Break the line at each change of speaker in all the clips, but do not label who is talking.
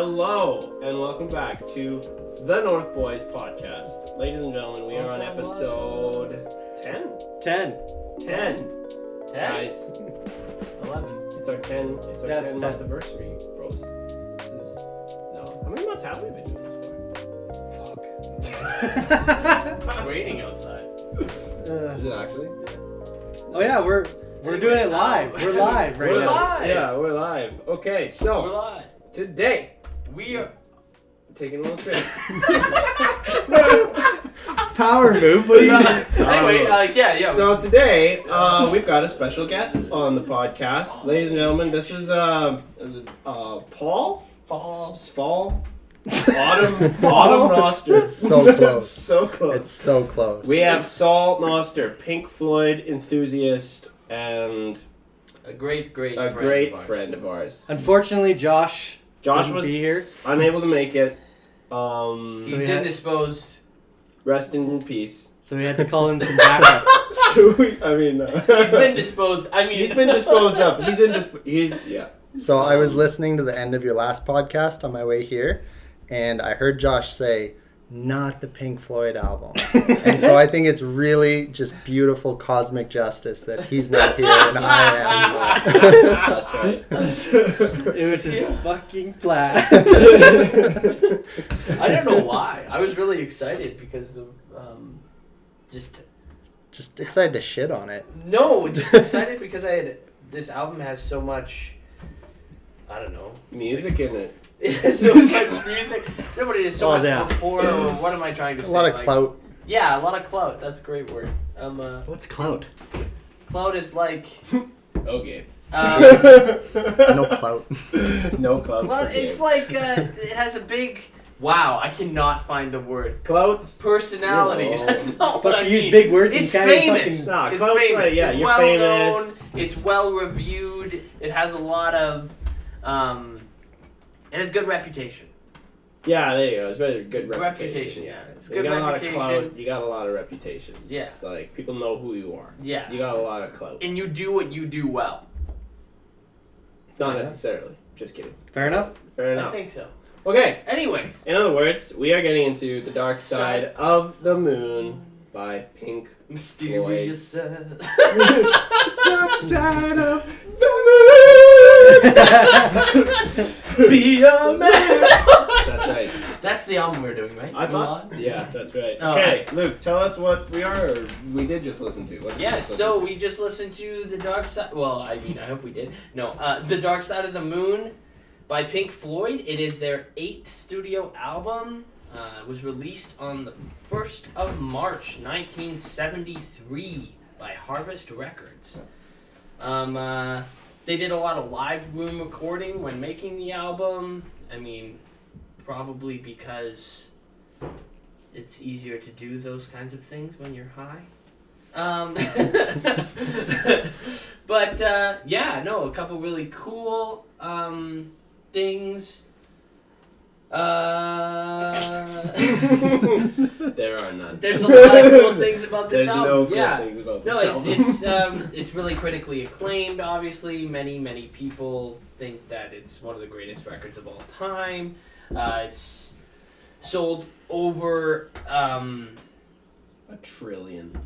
Hello, and welcome back to the North Boys podcast. Ladies and gentlemen, we are on episode 10?
10.
10. Guys,
11.
it's our 10, it's our
Yeah, it's
10
10.
month anniversary, bros. This is, no. How many months have we been doing this for? Fuck.
It's raining outside.
Is it actually?
oh yeah, we're we're doing it live. We're um, live right
we're
now.
live. Yeah, we're live. Okay, so
We're
so
live.
today,
We are.
taking a little trip.
Power move. What are
Anyway, uh, yeah, yeah.
So today, uh, we've got a special guest on the podcast, ladies and gentlemen. This is uh, is it, uh Paul
Fall.
Fall Autumn Autumn Noster.
It's so close.
so close.
It's so close.
we have Saul Noster, Pink Floyd enthusiast, and
A great, great,
a
friend
great
of ours.
friend of ours.
Unfortunately, Josh.
Josh was
be here.
unable to make it. Um,
He's
had-
indisposed.
rest in peace.
So we had to call in some backup.
So we- I mean, uh,
He's been disposed. I mean,
he's been disposed of. He's in. Disp- he's yeah.
So I was listening to the end of your last podcast on my way here, and I heard Josh say, "Not the Pink Floyd album," and so I think it's really just beautiful cosmic justice that he's not here and I am.
That's right.
It was just fucking flat.
I don't know why. I was really excited because of um, just
just excited to shit on it.
no, just excited because I had this album has so much. I don't know.
Music in it.
It so much music. Nobody but it is so
Oh,
much
yeah.
rapport. Or what am I trying to
A
say?
A lot of
Like-
clout.
Yeah, a lot of clout. That's a great word. Um, uh,
What's clout?
clout is like.
Okay.
Um,
No clout.
no clout.
Well, it's
Gabe.
like uh, it has a big. Wow, I cannot find the word.
clouts.
Personality.
you know.
That's not what
Fuck,
I
you use big words
It's
can't even
famous.
fucking-
Nah,
it's famous.
like, yeah,
it's
you're
well
famous.
known. It's well reviewed. It has a lot of. Um, it has good reputation.
Yeah, there you go. It's very good reputation.
Reputation,
Yeah,
yeah. It's
you
good
got a lot of
reputation.
clout. You got a lot of reputation.
Yeah.
It's like people know who you are.
Yeah.
You got a lot of clout.
And you do what you do well.
Not
Yeah.
necessarily. Just kidding.
Fair enough.
Fair enough.
I think so.
Okay.
Anyways.
In other words, we are getting into the dark side
Side.
of the moon by Pink.
Mysterious.
dark
uh,
side of the
Be a man.
That's right.
That's the album we're doing, right?
I thought.
Mulan?
Yeah, that's right.
Oh.
Okay, Luke, tell us what we are. Or we did just listen to. What
Yeah,
just
so
listen
we just listened to The Dark Side. Well, I mean, I hope we did. No, uh, The Dark Side of the Moon by Pink Floyd. It is their eighth studio album. Uh, it was released on the 1st of March, 1973, by Harvest Records. Um, uh, they did a lot of live room recording when making the album. I mean, probably because it's easier to do those kinds of things when you're high. Um, but uh, yeah, no, a couple really cool um, things. Uh,
there are none.
there's a lot of cool things about this
There's
album.
no cool
yeah.
things about this
No, it's
album.
it's um, it's really critically acclaimed. Obviously, many many people think that it's one of the greatest records of all time. Uh, it's sold over um,
a trillion.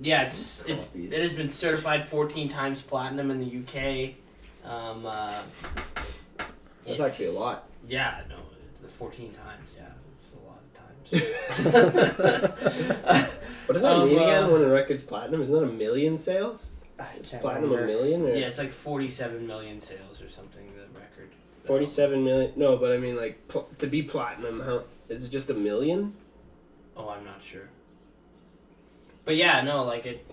yeah, it's it's
Copies.
it has been certified 14 times platinum in the UK. Um, uh,
That's actually a lot.
Yeah, no, the 14 times. Yeah, it's a lot of times.
What does that
Um,
mean
uh,
again when a record's platinum? Isn't that a million sales?
I
Is
can't
platinum a million or
yeah, it's like 47 million sales or something. The record.
forty-seven million? No, but I mean like pl- to be platinum, how is it just a million?
Oh, I'm not sure. But yeah, no, like it.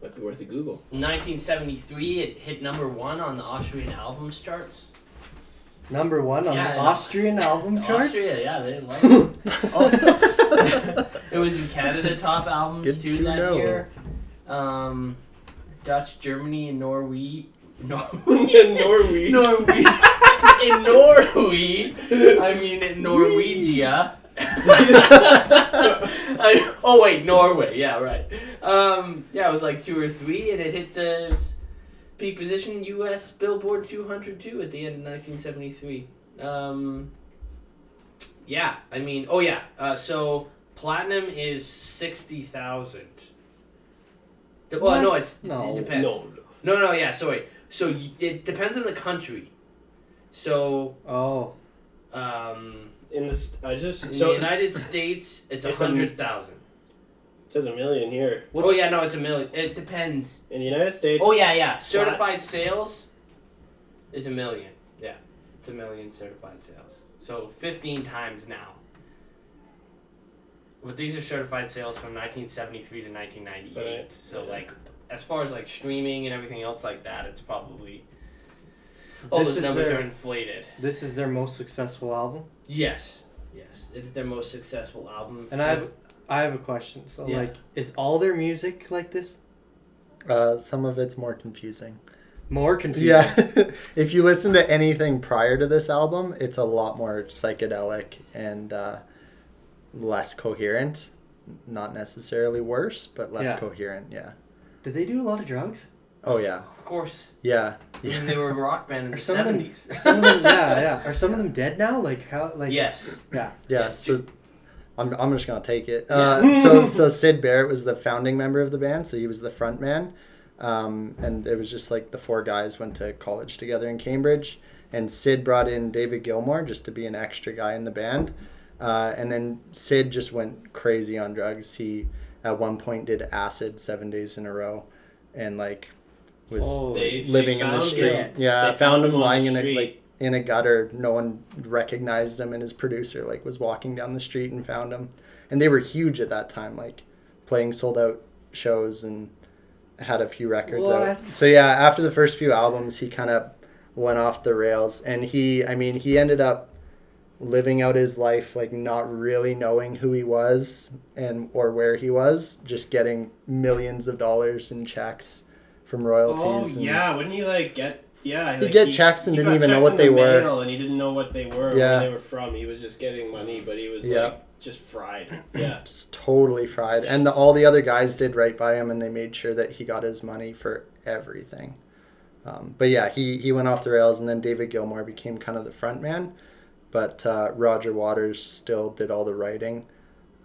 Might be worth a Google.
1973, it hit number one on the Austrian albums charts.
Number one on
Yeah,
the
yeah.
Austrian album charts.
Austria, yeah, they didn't it. Oh. it was in Canada top albums
Good
too
to
that
know.
year. Um, Dutch, Germany, and Norway. Nor-
In Norway.
Norway. in Norway. I mean in Norwegia. I, oh wait, Norway. Yeah, right. Um, yeah, it was like two or three, and it hit the peak position U.S. Billboard 202 at the end of 1973. Um, Yeah, I mean, oh yeah. Uh, so platinum is sixty thousand. Well, no, it's
No.
it depends.
No,
No, no, yeah. Sorry. So y- it depends on the country. So,
Oh,
um,
in this, I just
in
so
the United States, it's
It's a-
hundred thousand.
It says a million here
What's-
Oh yeah, no, it's a million. It depends.
in the United States.
Oh yeah, yeah. Certified sales is a million. Yeah, it's a million certified sales. So fifteen times now. But these are certified sales from 1973 to 1998.
Right.
So
Yeah.
like, as far as like streaming and everything else like that, it's probably all
This
those
is
numbers
their-
are inflated.
this is their most successful album.
Yes, yes, it is their most successful album.
And I have, I have a question. So,
Yeah.
like, is all their music like this?
Uh, some of it's more confusing.
More confusing.
Yeah, if you listen to anything prior to this album, it's a lot more psychedelic and uh, less coherent. Not necessarily worse, but less
Yeah.
coherent. Yeah.
Did they do a lot of drugs?
Oh yeah.
of course,
Yeah.
I mean, they were a rock band in
Are
the
some of them?
70s.
Some of them, yeah, yeah. Are some of them dead now? Like how? Like
yes.
yeah.
Yeah,
Yes,
so I'm, I'm just gonna take it.
Yeah.
Uh, so so Syd Barrett was the founding member of the band, so he was the front man, um, and it was just like the four guys went to college together in Cambridge, and Syd brought in David Gilmour just to be an extra guy in the band, uh, and then Syd just went crazy on drugs. He at one point did acid seven days in a row, and like was
Oh,
living in the street.
him.
Yeah,
They
found him lying in a
street.
like in a gutter. No one recognized him, and his producer like was walking down the street and found him. And they were huge at that time, like playing sold out shows and had a few records out.
What?
So yeah, after the first few albums, he kind of went off the rails, and he, I mean, he ended up living out his life like not really knowing who he was and or where he was, just getting millions of dollars in checks from
Oh
royalties. and-
yeah, wouldn't he like get? Yeah, like,
get
he-
checks and
he
didn't even know what they
the
were.
and he didn't know what they were,
Yeah.
where they were from. He was just getting money, but he was
Yeah.
like just fried. Yeah,
Just totally fried. And the, all the other guys did right by him, and they made sure that he got his money for everything. Um, but yeah, he, he went off the rails, and then David Gilmour became kind of the front man. But uh, Roger Waters still did all the writing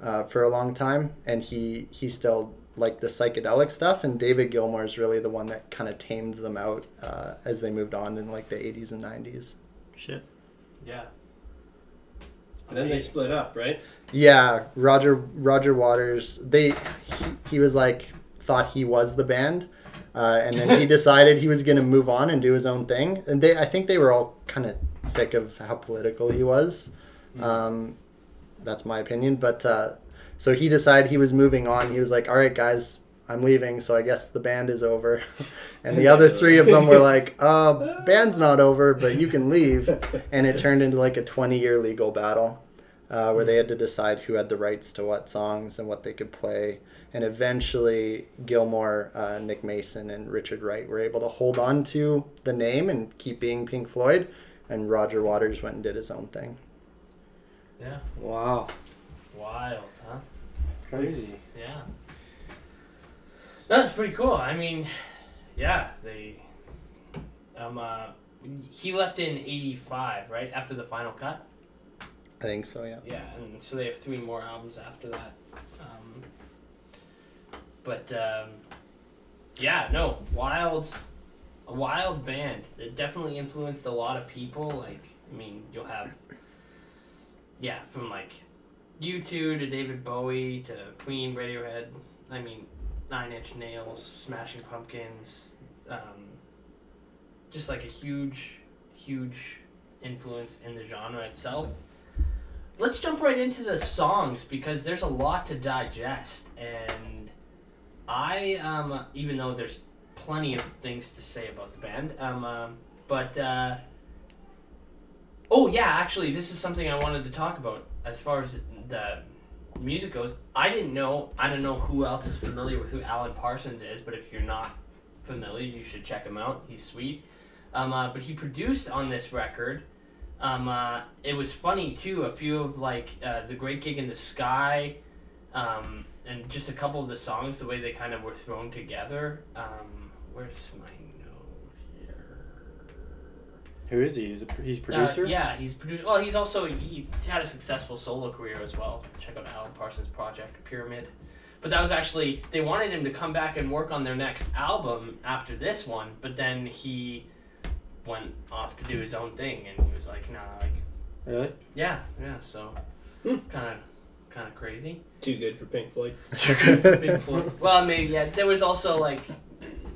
uh, for a long time, and he he still liked the psychedelic stuff. And David Gilmour is really the one that kind of tamed them out uh, as they moved on in like the 80s and 90s.
Shit.
Yeah.
and then they split up, right?
Yeah, Roger Roger Waters. They he, he was like thought he was the band, uh, and then he decided he was going to move on and do his own thing. And they I think they were all kind of sick of how political he was. Um, that's my opinion, but uh, so he decided he was moving on. He was like, "All right, guys." I'm leaving, so I guess the band is over. And the other three of them were like, uh, band's not over, but you can leave. And it turned into like a 20 year legal battle uh, where they had to decide who had the rights to what songs and what they could play. And eventually, Gilmour, uh, Nick Mason, and Richard Wright were able to hold on to the name and keep being Pink Floyd. And Roger Waters went and did his own thing.
Yeah.
Wow.
Wild, huh?
Crazy.
Yeah. That's pretty cool. I mean, yeah, they. Um, uh, he left in '85, right after the final cut.
I think so, yeah.
Yeah, and so they have three more albums after that. Um, but um, yeah, no, wild, a wild band. It definitely influenced a lot of people. Like, I mean, you'll have, yeah, from like U2 to David Bowie to Queen, Radiohead. I mean, Nine Inch Nails, Smashing Pumpkins. Um, just like a huge, huge influence in the genre itself let's jump right into the songs because there's a lot to digest and i um even though there's plenty of things to say about the band um, um but uh oh yeah actually this is something i wanted to talk about as far as the music goes i didn't know i don't know who else is familiar with who alan parsons is but if you're not familiar you should check him out he's sweet um, uh, but he produced on this record um, uh, it was funny too. A few of like uh, the Great Gig in the Sky, um, and just a couple of the songs, the way they kind of were thrown together. Um, where's my?
Who is he? He's a he's
Uh,
producer.
yeah, he's produced. Well, he's also he had a successful solo career as well. Check out Alan Parsons' project Pyramid. But that was actually they wanted him to come back and work on their next album after this one, but then he went off to do his own thing, and he was like, "Nah, like
Really?
yeah, yeah." So kind of kind of crazy.
Too good for Pink Floyd.
Big Floyd. Well, maybe yeah. There was also like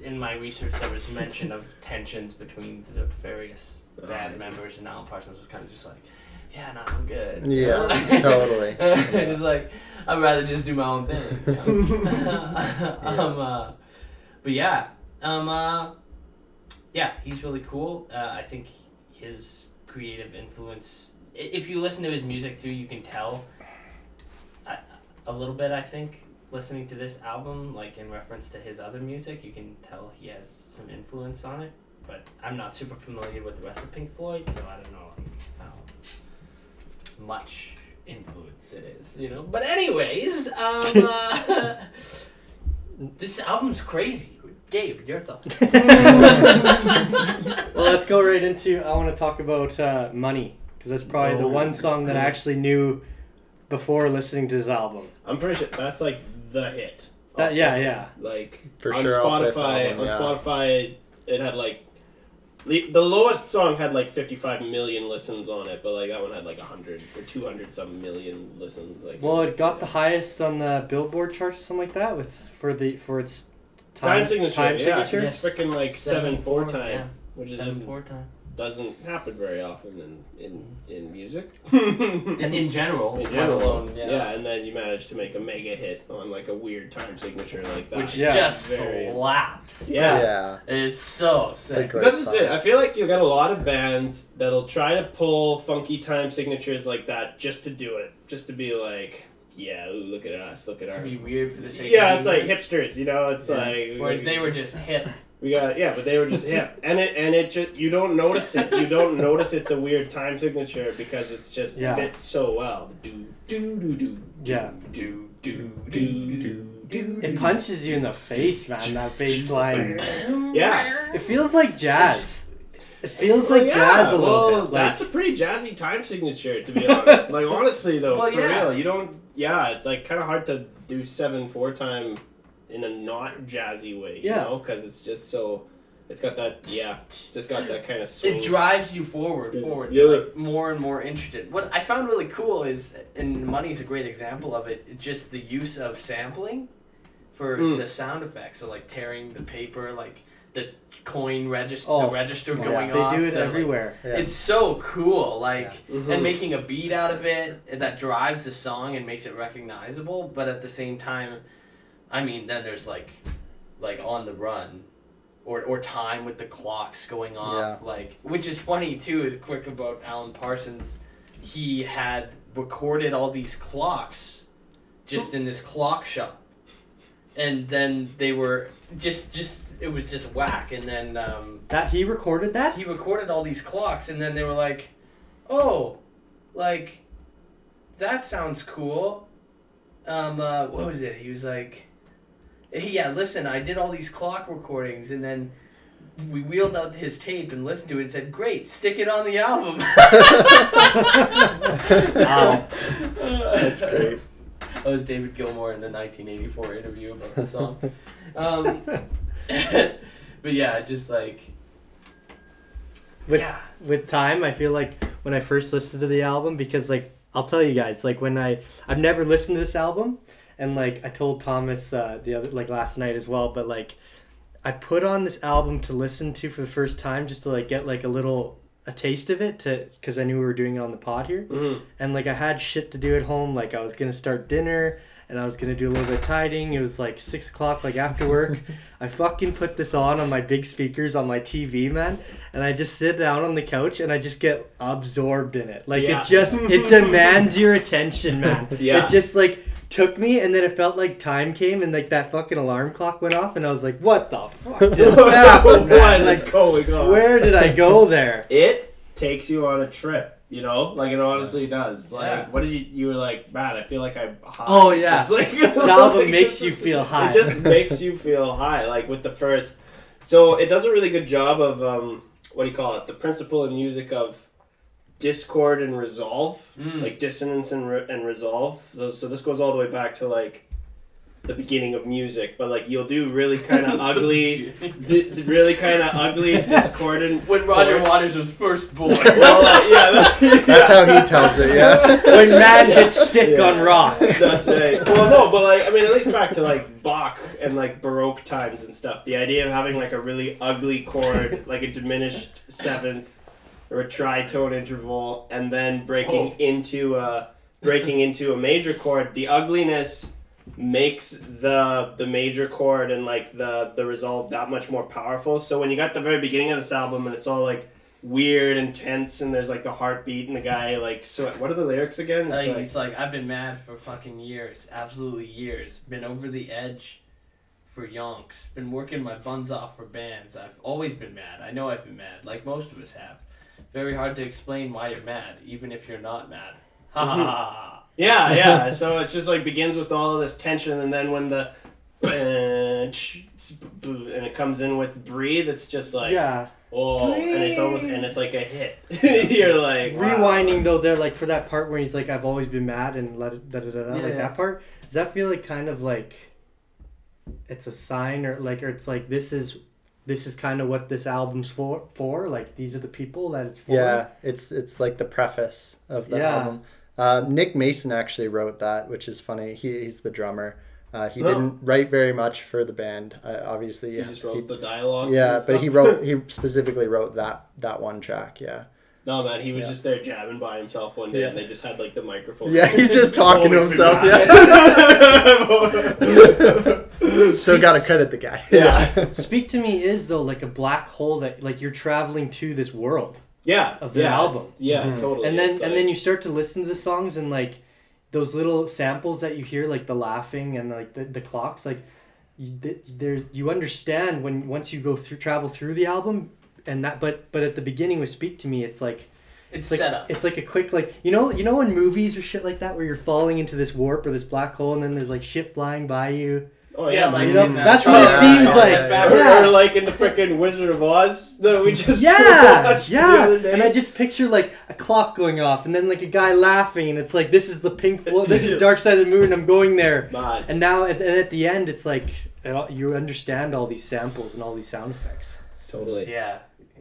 in my research there was mention of tensions between the various
I
band
see.
members, and Alan Parsons was kind of just like, "Yeah, no, I'm good."
Yeah, totally.
it's like I'd rather just do my own thing. you know? um, uh, but yeah, um, uh, yeah, he's really cool. Uh, I think his creative influence, if you listen to his music too, you can tell. A little bit, I think, listening to this album, like in reference to his other music, you can tell he has some influence on it. But I'm not super familiar with the rest of Pink Floyd, so I don't know like, how much influence it is, you know. But anyways, um, uh, this album's crazy. Gabe, your thoughts?
Well, let's go right into. I want to talk about uh, money because that's probably the
Oh.
one song that I actually knew before listening to this album.
I'm pretty sure that's like the hit.
That, yeah, yeah.
Like
For
on
sure
Spotify,
album,
on
yeah.
Spotify, it had like the, the lowest song had like 55 million listens on it, but like that one had like 100 or 200 some million listens. Like
Well,
was-
it got
yeah.
the highest on the Billboard charts or something like that with for the for its
time,
time,
signature.
Time
yeah,
signature.
it's freaking like seven, four time,
Yeah,
which is
seven
just
four time.
Doesn't happen very often in in, in music.
And in general,
In
let
general,
alone,
yeah.
yeah.
and then you manage to make a mega hit on like a weird time signature like that.
Which
Yeah.
just
Very-
slaps.
yeah.
yeah.
It's so sick.
great
That's just it. I feel like you got a lot of bands that'll try to pull funky time signatures like that just to do it, just to be like, yeah, ooh, look at us, look at
to
our.
be weird for the sake
Yeah,
of
it's like hipsters, you know. It's
Yeah.
like
Whereas they were just hip.
We got yeah, but they were just hip, and it and it just you don't notice it. You don't notice it's a weird time signature because it's just
Yeah.
fits so well. Do do do do.
Yeah.
Do do do do do.
It punches you in the face, man. That bass line.
Yeah.
It feels like jazz. It feels
Well,
like
yeah,
jazz a little
well,
bit. Like,
that's a pretty jazzy time signature, to be honest. like honestly, though,
Well,
for
yeah.
real, you don't. Yeah, it's like kind of hard to do seven four time in a not jazzy way, you
Yeah.
know, because it's just so. It's got that, yeah, it's just got that kind of swing.
It drives you forward,
Yeah.
forward.
Yeah.
You're like more and more interested. What I found really cool is, and Money's a great example of it, just the use of sampling for
Mm.
the sound effects. So like tearing the paper, like the coin register,
Oh,
the register
yeah,
going
they
off.
do it
the, like-
everywhere.
Yeah.
It's so cool, like,
Mhm.
and making a beat out of it that drives the song and makes it recognizable. But at the same time, I mean, then there's like, like on the run, or or time with the clocks going off, like, which is funny too. Quick about Alan Parsons, he had recorded all these clocks, just in this clock shop, and then they were just just it was just whack, and then. Um,
That he recorded that?
he recorded all these clocks and then they were like oh like that sounds cool um uh, what was it he was like yeah listen i did all these clock recordings and then we wheeled out his tape and listened to it and said great stick it on the album
Wow.
that's
great.
that was david gilmour in the 1984 interview about the song um, but yeah just like
With-
yeah
with time i feel like when i first listened to the album because like i'll tell you guys like when i i've never listened to this album and like i told thomas uh, the other like last night as well but like i put on this album to listen to for the first time just to like get like a little a taste of it to because i knew we were doing it on the pod here
Mhm.
and like I had shit to do at home. Like I was gonna start dinner and I was gonna do a little bit of tidying. It was like six o'clock, like after work. I fucking put this on on my big speakers on my TV, man, and I just sit down on the couch and I just get absorbed in it. Like
Yeah.
it just it demands your attention, man.
Yeah.
It just like took me and then it felt like time came and like that fucking alarm clock went off and I was like, what the fuck just happened, man?
what is
Like,
going on?
where did I go there?
it takes you on a trip. You know, like it honestly does. Like,
Yeah.
what did you? You were like, man, I feel like I'm high.
Oh, yeah.
It's like,
The album
like,
makes
it's
you
just-
feel high.
It just makes you feel high. Like with the first, so it does a really good job of um what do you call it? The principle in music of discord and resolve,
Mm.
like dissonance and re- and resolve. So, so this goes all the way back to like the beginning of music, but like you'll do really kind of ugly, di- really kind of ugly discordant.
when Roger
chords.
Waters was first born.
Well, uh, yeah, that's,
That's how he tells it. Yeah.
when man hits stick
Yeah.
on rock.
That's right. Well, no, but like I mean, at least back to like Bach and like Baroque times and stuff. The idea of having like a really ugly chord, like a diminished seventh or a tritone interval, and then breaking oh. into a breaking into a major chord. The ugliness makes the the major chord and like the the resolve that much more powerful. So when you got the very beginning of this album and it's all like weird and tense and there's like the heartbeat and the guy like so what are the lyrics again? Uh, it's
Like, he's like, I've been mad for fucking years, absolutely years. Been over the edge for yonks. Been working my buns off for bands. I've always been mad. I know I've been mad, like most of us have. Very hard to explain why you're mad, even if you're not mad. Ha ha
Mhm.
ha ha.
Yeah, yeah. so it's just like begins with all of this tension, and then when the and it comes in with breathe, it's just like
yeah.
oh, and it's almost and it's like a hit. You're like wow.
Rewinding though, there like for that part where he's like, "I've always been mad," and let it da da da da.
Yeah,
Like
yeah.
that part. Does that feel like kind of like it's a sign, or like, or it's like this is this is kind of what this album's for? For like these are the people that it's for.
Yeah, it's it's like the preface of the
Yeah.
album. Uh, Nick Mason actually wrote that, which is funny. He, he's the drummer. Uh, he
Oh.
didn't write very much for the band, uh, obviously.
You just wrote
he-
the dialogue.
yeah, but he wrote he specifically wrote that that one track. Yeah,
No man, he was
Yeah.
just there jabbing by himself one day,
Yeah.
and they just had like the microphone.
Yeah, he's just talking to himself,
Yeah.
still got to credit the guy.
Yeah.
Speak to me is though like a black hole that like you're traveling to this world.
yeah,
Of the
yeah,
album.
it's- Yeah,
Mhm.
totally.
and then
It's
and then you start to listen to the songs and like those little samples that you hear like the laughing and like the, the clocks like you, there you understand when once you go through travel through the album and that but but at the beginning with speak to me it's like
It's
it's like
set up.
it's like a quick like you know you know in movies or shit like that where you're falling into this warp or this black hole and then there's like shit flying by you
oh
yeah,
yeah,
like
you know,
in that
that's
what it seems
uh,
like.
that
Or,
Yeah.
or like in the freaking Wizard of Oz that we just
yeah
watched the
yeah
other day.
and i just picture like a clock going off and then like a guy laughing and it's like this is the pink Flo- this is dark side of the moon i'm going there
Man.
and now at, and at the end it's like you understand all these samples and all these sound effects
Totally.
Yeah,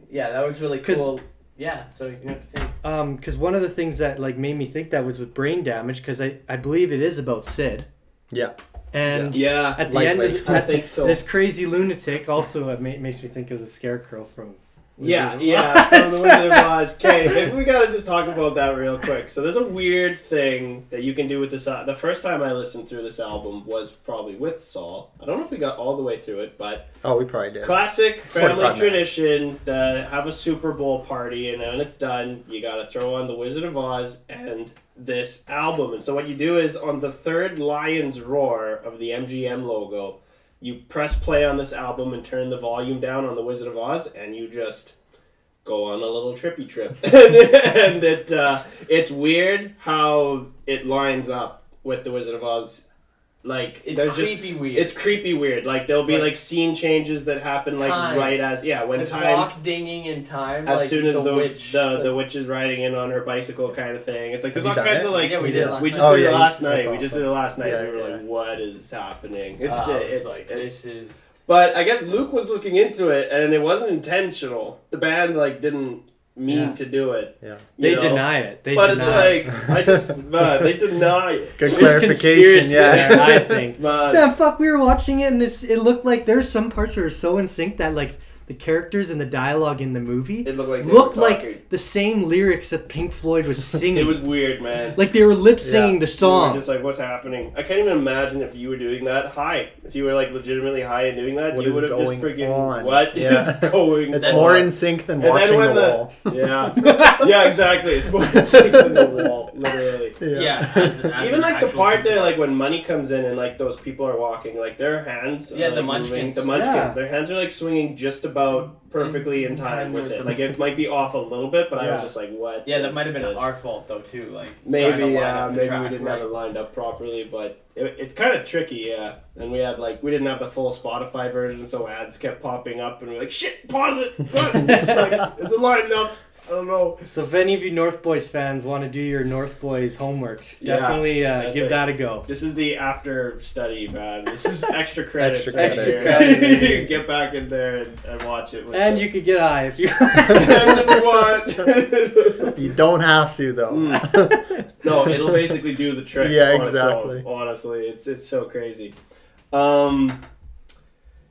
yeah, that was really cool. Yeah, so you know, continue.
um because one of the things that like made me think that was with brain damage because I, I believe it is about Syd
Yeah.
and
Yeah,
at the end of
I think so.
this crazy lunatic also it ma- makes me think of the scarecrow from
Yeah, yeah. From the Wizard of Oz. Okay, maybe we gotta just talk about that real quick. So there's a weird thing that you can do with this. al- The first time I listened through this album was probably with Saul. I don't know if we got all the way through it, but
Oh, we probably did.
classic family tradition. The have a Super Bowl party, and when it's done, you gotta throw on the Wizard of Oz and this album. And so what you do is on the third lion's roar of the MGM logo, you press play on this album and turn the volume down on the Wizard of Oz, and you just go on a little trippy trip. and, it uh, it's weird how it lines up with the Wizard of Oz. Like
It's
there's just
creepy weird.
it's creepy weird. Like there'll be
Like-
like scene changes that happen like
Time.
right as yeah when
the
time
clock dinging in time.
as
like
soon as the
the witch.
the, the witch is riding in on her bicycle kind of thing. It's like there's all kinds
it?
of like
yeah, we did last
we just
Oh,
did
yeah,
it last
that's
night. We just did it last night.
Yeah,
and we were
yeah.
like, what is happening? It's
Uh,
just, it's
like,
it's
this is
but I guess Luke was looking into it, and it wasn't intentional. The band like didn't mean
Yeah.
to do it.
Yeah.
they
know?
deny it they
but
deny it.
it's like I just man, they deny it.
Good
There's
clarification. Yeah.
there, I think
Man,
Yeah, fuck. We were watching it, and it's, it looked like there's some parts that are so in sync that like the characters and the dialogue in the movie
it looked like
looked like the same lyrics that Pink Floyd was singing.
it was weird, man.
like they were lip singing
Yeah.
the song.
were just like, what's happening? I can't even imagine if you were doing that high. If you were like legitimately high and doing that,
What
you would have just
going
freaking
on?
what is
Yeah.
going
It's
on?
more in sync than
And then
watching
when
the
the-
wall.
Yeah, yeah, exactly. It's more in sync than the wall. literally.
Yeah. as- as
Even like the part there, like when money comes in and like those people are walking, like their hands. Are,
Yeah, the
like, moving-
munchkins.
The munchkins.
Yeah.
Their hands are like swinging just about perfectly in,
In
time,
time
with
with
it. Like it might be off a little bit, but I was just like, what?
Yeah, that might have been
this?
our fault though too. Like
Maybe yeah, maybe
track,
we didn't
right.
have it lined up properly, but it, it's kind of tricky, yeah. And we had like we didn't have the full Spotify version, so ads kept popping up, and we're like, shit, pause it. What? it's like, is it lined up? I don't know.
So if any of you North Boys fans want to do your North Boys homework,
Yeah,
definitely uh, give
it.
that a go.
This is the after study, man. This is extra credits.
Extra
right
credit.
here.
Extra credit.
you can get back in there and, and watch it. With
And
the-
you could get high if you.
and if you want.
You don't have to though.
Mm. no, it'll basically do the trick.
Yeah,
on its
exactly.
own, honestly, it's it's so crazy. Um,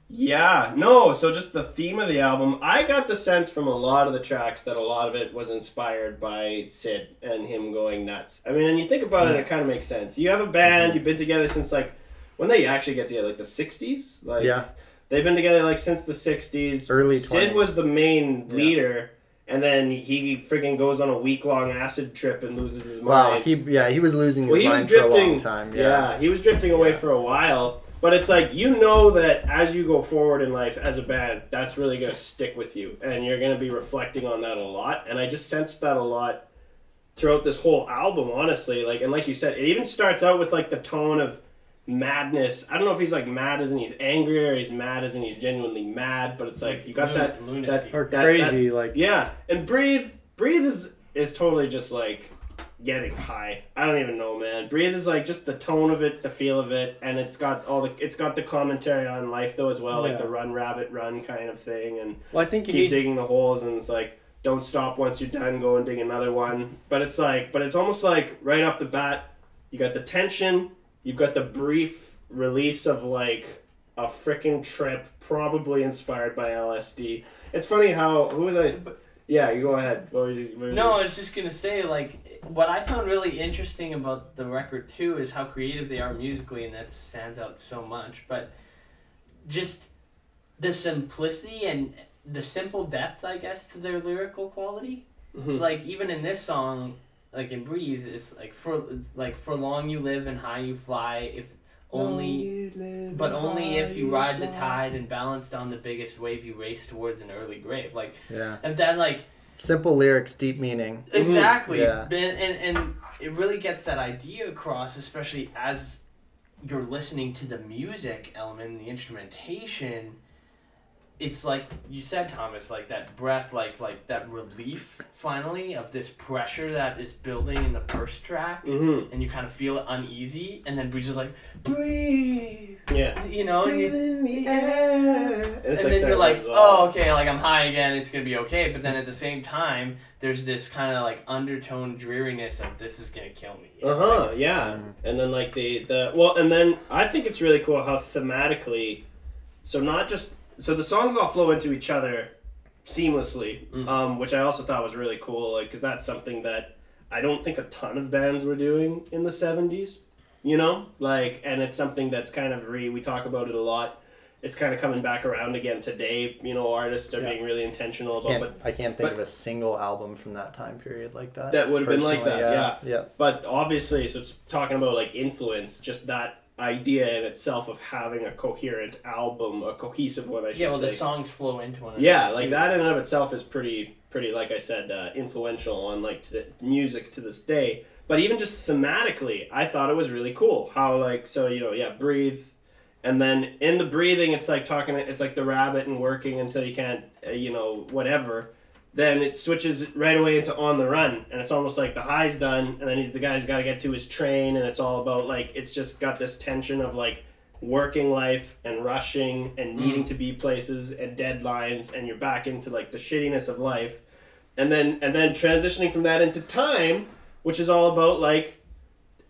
yeah, no. So just the theme of the album, I got the sense from a lot of the tracks that a lot of it was inspired by Syd and him going nuts. I mean, and you think about it, it kind of makes sense. You have a band, mhm. you've been together since like when they actually get together, like the '60s. Like,
yeah,
They've been together like since the '60s.
Early Syd
was the main
Yeah.
leader, and then he friggin' goes on a week long acid trip and loses his mind.
wow.
mind.
He yeah he was losing his
well, he was
mind for a
drifting.
long time.
yeah.
Yeah,
he was drifting away
Yeah.
for a while. But it's like you know that as you go forward in life as a band, that's really gonna stick with you, and you're gonna be reflecting on that a lot. And I just sensed that a lot throughout this whole album, honestly. Like, and like you said, it even starts out with like the tone of madness. I don't know if he's like mad as in he's angry or he's mad as in he's genuinely mad, but it's like you got that
lunacy.
or
that-
crazy, like
yeah, and breathe. Breathe is is totally just like getting high. I don't even know, man. Breathe is like just the tone of it, the feel of it, and it's got all the it's got the commentary on life though as well, like the run rabbit run kind of thing, and
well, I think you
keep
need.
digging the holes, and it's like don't stop once you're done, go and dig another one. But it's like, but it's almost like right off the bat, you got the tension, you've got the brief release of like a freaking trip, probably inspired by LSD. It's funny how who was I? Yeah, you go ahead. What were you, what were
No, I was just gonna say like what I found really interesting about the record too is how creative they are musically, and that stands out so much. But just the simplicity and the simple depth, I guess, to their lyrical quality.
Mhm.
Like even in this song, like in "Breathe," it's like for like for long you live and high you fly. If only But only if you ride the tide and balanced on the biggest wave, you race towards an early grave. Like,
yeah.
if that, like,
Simple lyrics, deep meaning. Mm-hmm.
exactly.
Yeah.
And, and, and it really gets that idea across, especially as you're listening to the music element the instrumentation. It's like you said, Thomas, like that breath, like like that relief finally of this pressure that is building in the first track,
Mhm.
and you kind of feel it uneasy, and then Breathe's like, breathe,
Yeah.
you know, and you,
in the air.
and
it's
then you're like,
resolve.
oh, okay, like I'm high again, it's gonna be okay. But then at the same time, there's this kind of like undertone dreariness of this is gonna kill me.
Uh huh. Yeah. And then like the the well, and then I think it's really cool how thematically, so not just so the songs all flow into each other seamlessly,
Mm.
um, which I also thought was really cool, like because that's something that I don't think a ton of bands were doing in the '70s. You know, like, and it's something that's kind of re. We talk about it a lot. It's kind of coming back around again today. You know, artists are
Yeah.
being really intentional about,
Can't,
but
I can't think
but-
of a single album from that time period like that.
That would've been like
personally,
yeah.
yeah.
But obviously, so it's talking about like influence, just that idea in itself of having a coherent album, a cohesive one, I should say.
Yeah, well,
say.
the songs flow into one another.
yeah, like that in and of itself is pretty, pretty, like I said, uh, influential on like to the music to this day. But even just thematically, I thought it was really cool how like so you know yeah breathe, and then in the breathing it's like talking it's like the rabbit and working until you can't uh, you know whatever then it switches right away into on the run and it's almost like the high's done and then he, the guy's got to get to his train and it's all about like it's just got this tension of like working life and rushing and needing to be places and deadlines and you're back into like the shittiness of life and then and then transitioning from that into time which is all about like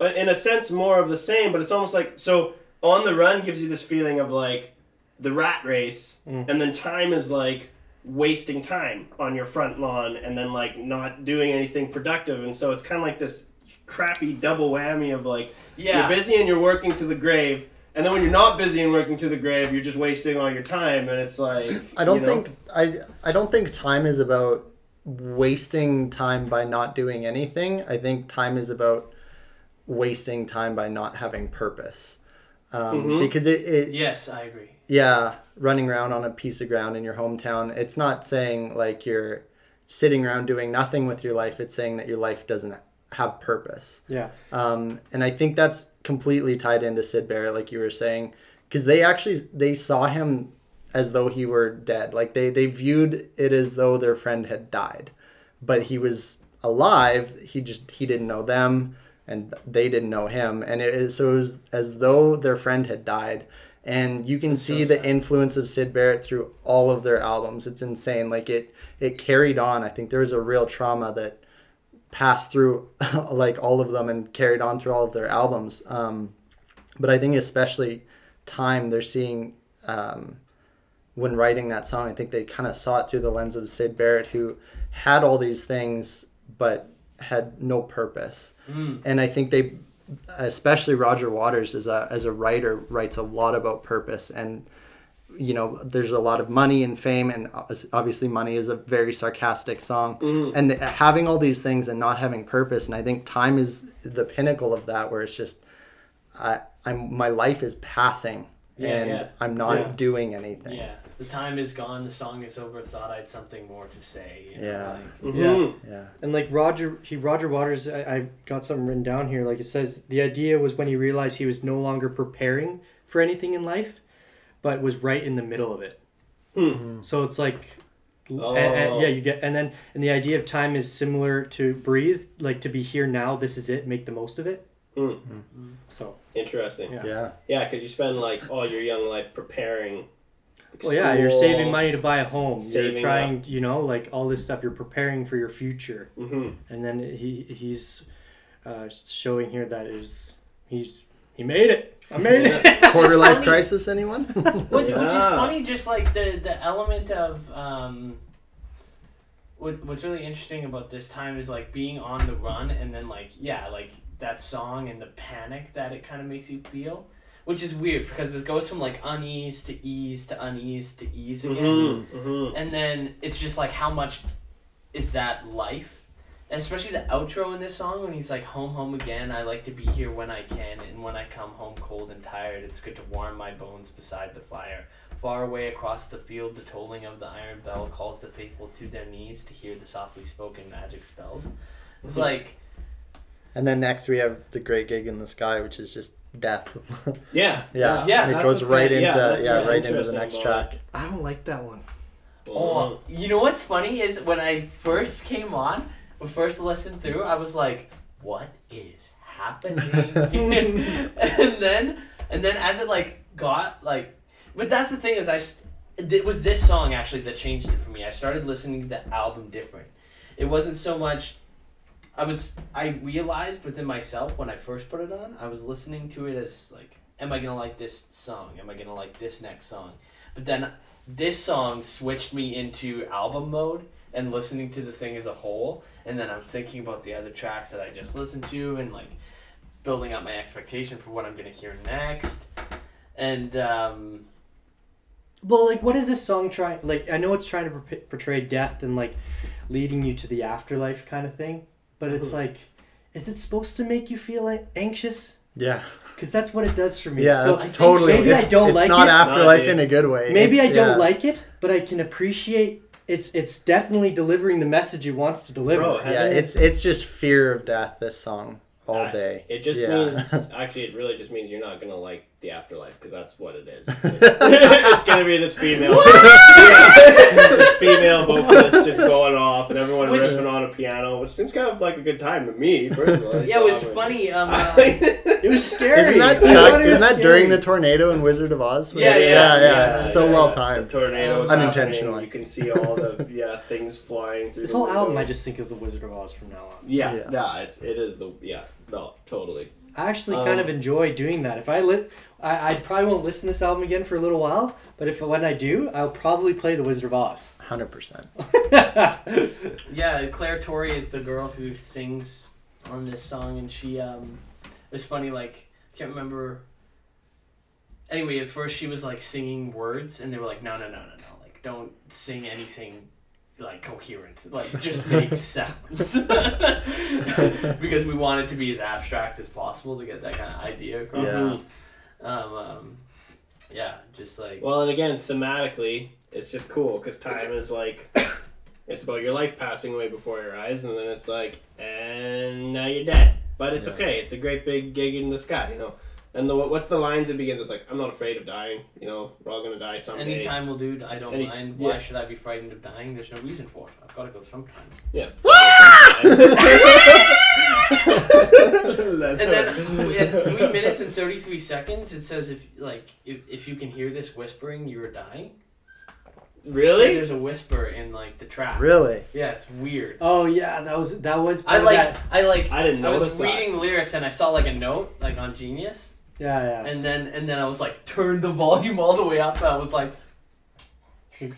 uh, in a sense more of the same but it's almost like so on the run gives you this feeling of like the rat race
Mm.
and then time is like wasting time on your front lawn and then like not doing anything productive and so it's kind of like this crappy double whammy of like
yeah.
you're busy and you're working to the grave and then when you're not busy and working to the grave you're just wasting all your time and it's like
I don't
you know,
think I I don't think time is about wasting time by not doing anything. I think time is about wasting time by not having purpose. Um,
Mhm.
Because it, it,
Yes, I agree.
yeah, running around on a piece of ground in your hometown, it's not saying like you're sitting around doing nothing with your life. It's saying that your life doesn't have purpose.
Yeah.
Um, and I think that's completely tied into Syd Barrett, like you were saying, because they actually they saw him as though he were dead. Like they they viewed it as though their friend had died, but he was alive. He just he didn't know them, and they didn't know him. And it so it was as though their friend had died. And you can see the influence of Syd Barrett through all of their albums. It's insane. Like it it carried on. I think there was a real trauma that passed through like all of them and carried on through all of their albums. Um, but I think especially time they're seeing um, when writing that song. I think they kind of saw it through the lens of Syd Barrett, who had all these things but had no purpose.
Mm.
And I think they, especially Roger Waters as a as a writer, writes a lot about purpose and you know there's a lot of money and fame and obviously money is a very sarcastic song
Mhm.
and the, having all these things and not having purpose and i think time is the pinnacle of that where it's just i i'm my life is passing
Yeah,
and
yeah.
i'm not
Yeah.
doing anything
Yeah, the time is gone. The song is over. Thought I'd something more to say. You know,
Yeah.
like-
Mhm.
yeah
And like Roger, he Roger Waters, I, I got something written down here. Like it says, the idea was when he realized he was no longer preparing for anything in life, but was right in the middle of it.
Hmm.
So it's like,
Oh.
and- and- yeah, you get, and then and the idea of time is similar to breathe, like to be here now. This is it. Make the most of it.
Mm.
So
Interesting.
Yeah.
yeah
Yeah, because you spend like all your young life preparing.
Well, yeah, you're
school.
saving money to buy a home. You're trying, you know, like all this stuff. You're preparing for your future.
Mhm.
and then he he's uh, showing here that it was he's he made it. I made it.
Quarter life
funny-
crisis anyone
Which, which is
Yeah.
funny, just like the the element of um. What, what's really interesting about this time is like being on the run and then like yeah like that song and the panic that it kind of makes you feel, which is weird because it goes from like unease to ease to unease to ease again.
Mhm. Mhm.
and then it's just like how much is that life and especially the outro in this song when he's like home home again i like to be here when i can and when i come home cold and tired it's good to warm my bones beside the fire far away across the field the tolling of the iron bell calls the faithful to their knees to hear the softly spoken magic spells it's
Mhm.
like
and then next we have the great gig in the sky which is just death
Yeah.
yeah
Yeah,
it goes right
kinda- yeah,
into yeah, right into the next track
I don't like that one.
Oh, you know what's funny is when I first came on, when first listened through, I was like, "What is happening?" and then, and then as it like got like, but that's the thing is I, it was this song actually that changed it for me. I started listening to the album different. It wasn't so much. I was I realized within myself when I first put it on, I was listening to it as like, am I gonna like this song? Am I gonna like this next song? But then this song switched me into album mode and listening to the thing as a whole and then i'm thinking about the other tracks that i just listened to and like building up my expectation for what i'm to hear next and um
Well, like, what is this song trying? Like, I know it's trying to portray death and like leading you to the afterlife kind of thing, but it's
Mhm.
like, is it supposed to make you feel like anxious?
yeah
Because that's what it does for me.
yeah
so
it's
I
totally
maybe I don't like it.
it's
like
not
it.
afterlife
Nah,
in a good way
Maybe I don't
yeah.
like it, but I can appreciate it's it's definitely delivering the message it wants to deliver.
Bro,
yeah it's it's just fear of death this song all
I-
day
It just
Yeah.
means, actually, it really just means you're not gonna like the afterlife because that's what it is. It's, it's, it's gonna be this female, Yeah. this female vocalist just going off and everyone
Which-
riffing on a piano, which seems kind of like a good time to me personally.
yeah it was
I mean-
funny um uh,
It was scary.
Isn't that Chuck, isn't that during the tornado in Wizard of Oz?
Yeah,
yeah,
yeah,
yeah, It's so
yeah.
well timed.
The tornado
Unintentionally.
You can see all the yeah things flying through.
This
the
whole album. I just think of the Wizard of Oz from now on.
yeah,
Yeah.
yeah, it's it is the yeah no totally.
I actually
Um,
kind of enjoy doing that. If I lit, I, I probably won't listen to this album again for a little while. But if when I do, I'll probably play the Wizard of Oz.
Hundred percent.
yeah clare Torry is the girl who sings on this song and she um it was funny like i can't remember anyway at first she was like singing words and they were like no no no no no like don't sing anything like coherent, like just make sounds, because we want it to be as abstract as possible to get that kind of idea across.
Yeah.
Um, um, yeah, just like
Well, and again, thematically, it's just cool because time is like, it's about your life passing away before your eyes, and then it's like, and now you're dead. But it's
Yeah.
okay. It's a great big gig in the sky, you know. And the what's the lines it begins with? Like, I'm not afraid of dying. You know, we're all gonna die someday.
anytime will do. I don't
Any-
mind. Why
yeah.
should I be frightened of dying? There's no reason for it. I've got to go sometime.
Yeah.
And then at three minutes and thirty three seconds, it says if like if, if you can hear this whispering, you are dying.
really?
There's a whisper in like the track.
Really?
Yeah, it's weird.
Oh yeah, that was that was.
I like
that-
I like
I didn't
know.
I
was reading the lyrics and I saw like a note like on Genius
Yeah, yeah.
and then and then I was like turned the volume all the way up. I was like. and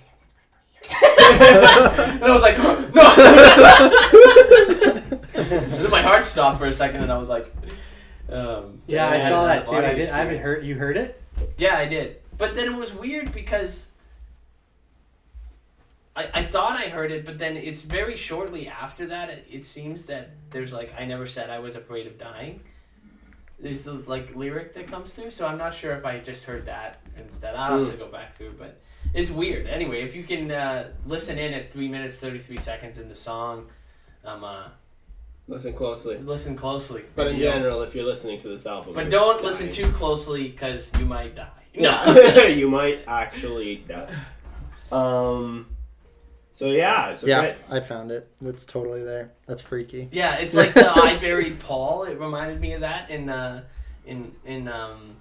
I was like, no. and my heart stopped for a second, and I was like, um,
yeah, I
had
saw that too. I
out-of-body
did. I haven't
experience.
heard. You heard it?
Yeah, I did. But then it was weird because I, I thought I heard it, but then it's very shortly after that. It, it seems that there's like I never said I was afraid of dying. There's the like lyric that comes through, so I'm not sure if I just heard that instead. I'll have to go back through, but it's weird. Anyway, if you can uh, listen in at three minutes thirty three seconds in the song, um, uh,
Listen closely.
listen closely.
But in
You don't-
general, if you're listening to this album,
but
you're
don't listen
dying.
too closely because you might die.
No, you might actually die. Um. So yeah, so
Yeah,
great.
I found it. It's totally there. That's freaky.
Yeah, it's like the I buried Paul. It reminded me of that in uh in in um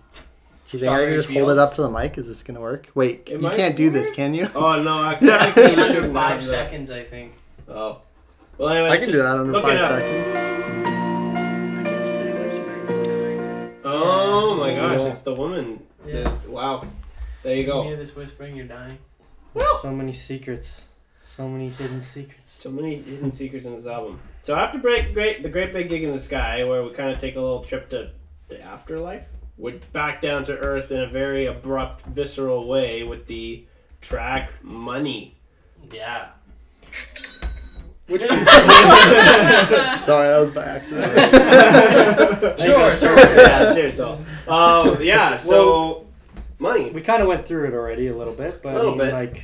Do you think I can just hold it up to the mic? Is this gonna work? Wait,
It
you
might
can't do this,
work.
can you?
Oh no, I,
Yeah.
I
it's
think you
under
shouldn't
five seconds, I think.
Oh. Well, anyways,
I can
just
do that under
look
five seconds.
Oh my gosh, it's the woman.
Yeah.
The- wow. There you
You
go.
hear this whispering, you're dying.
There's so many secrets. So many hidden secrets.
So many hidden secrets in this album. So after break, great, the great big gig in the sky, where we kind of take a little trip to the afterlife, we're back down to earth in a very abrupt, visceral way with the track "Money."
Yeah.
Which
Sorry, that was by accident.
Sure, sure.
yeah, sure. So, um, yeah. So, money,
We kind of went through it already a little bit, but
A little
I mean,
bit.
like,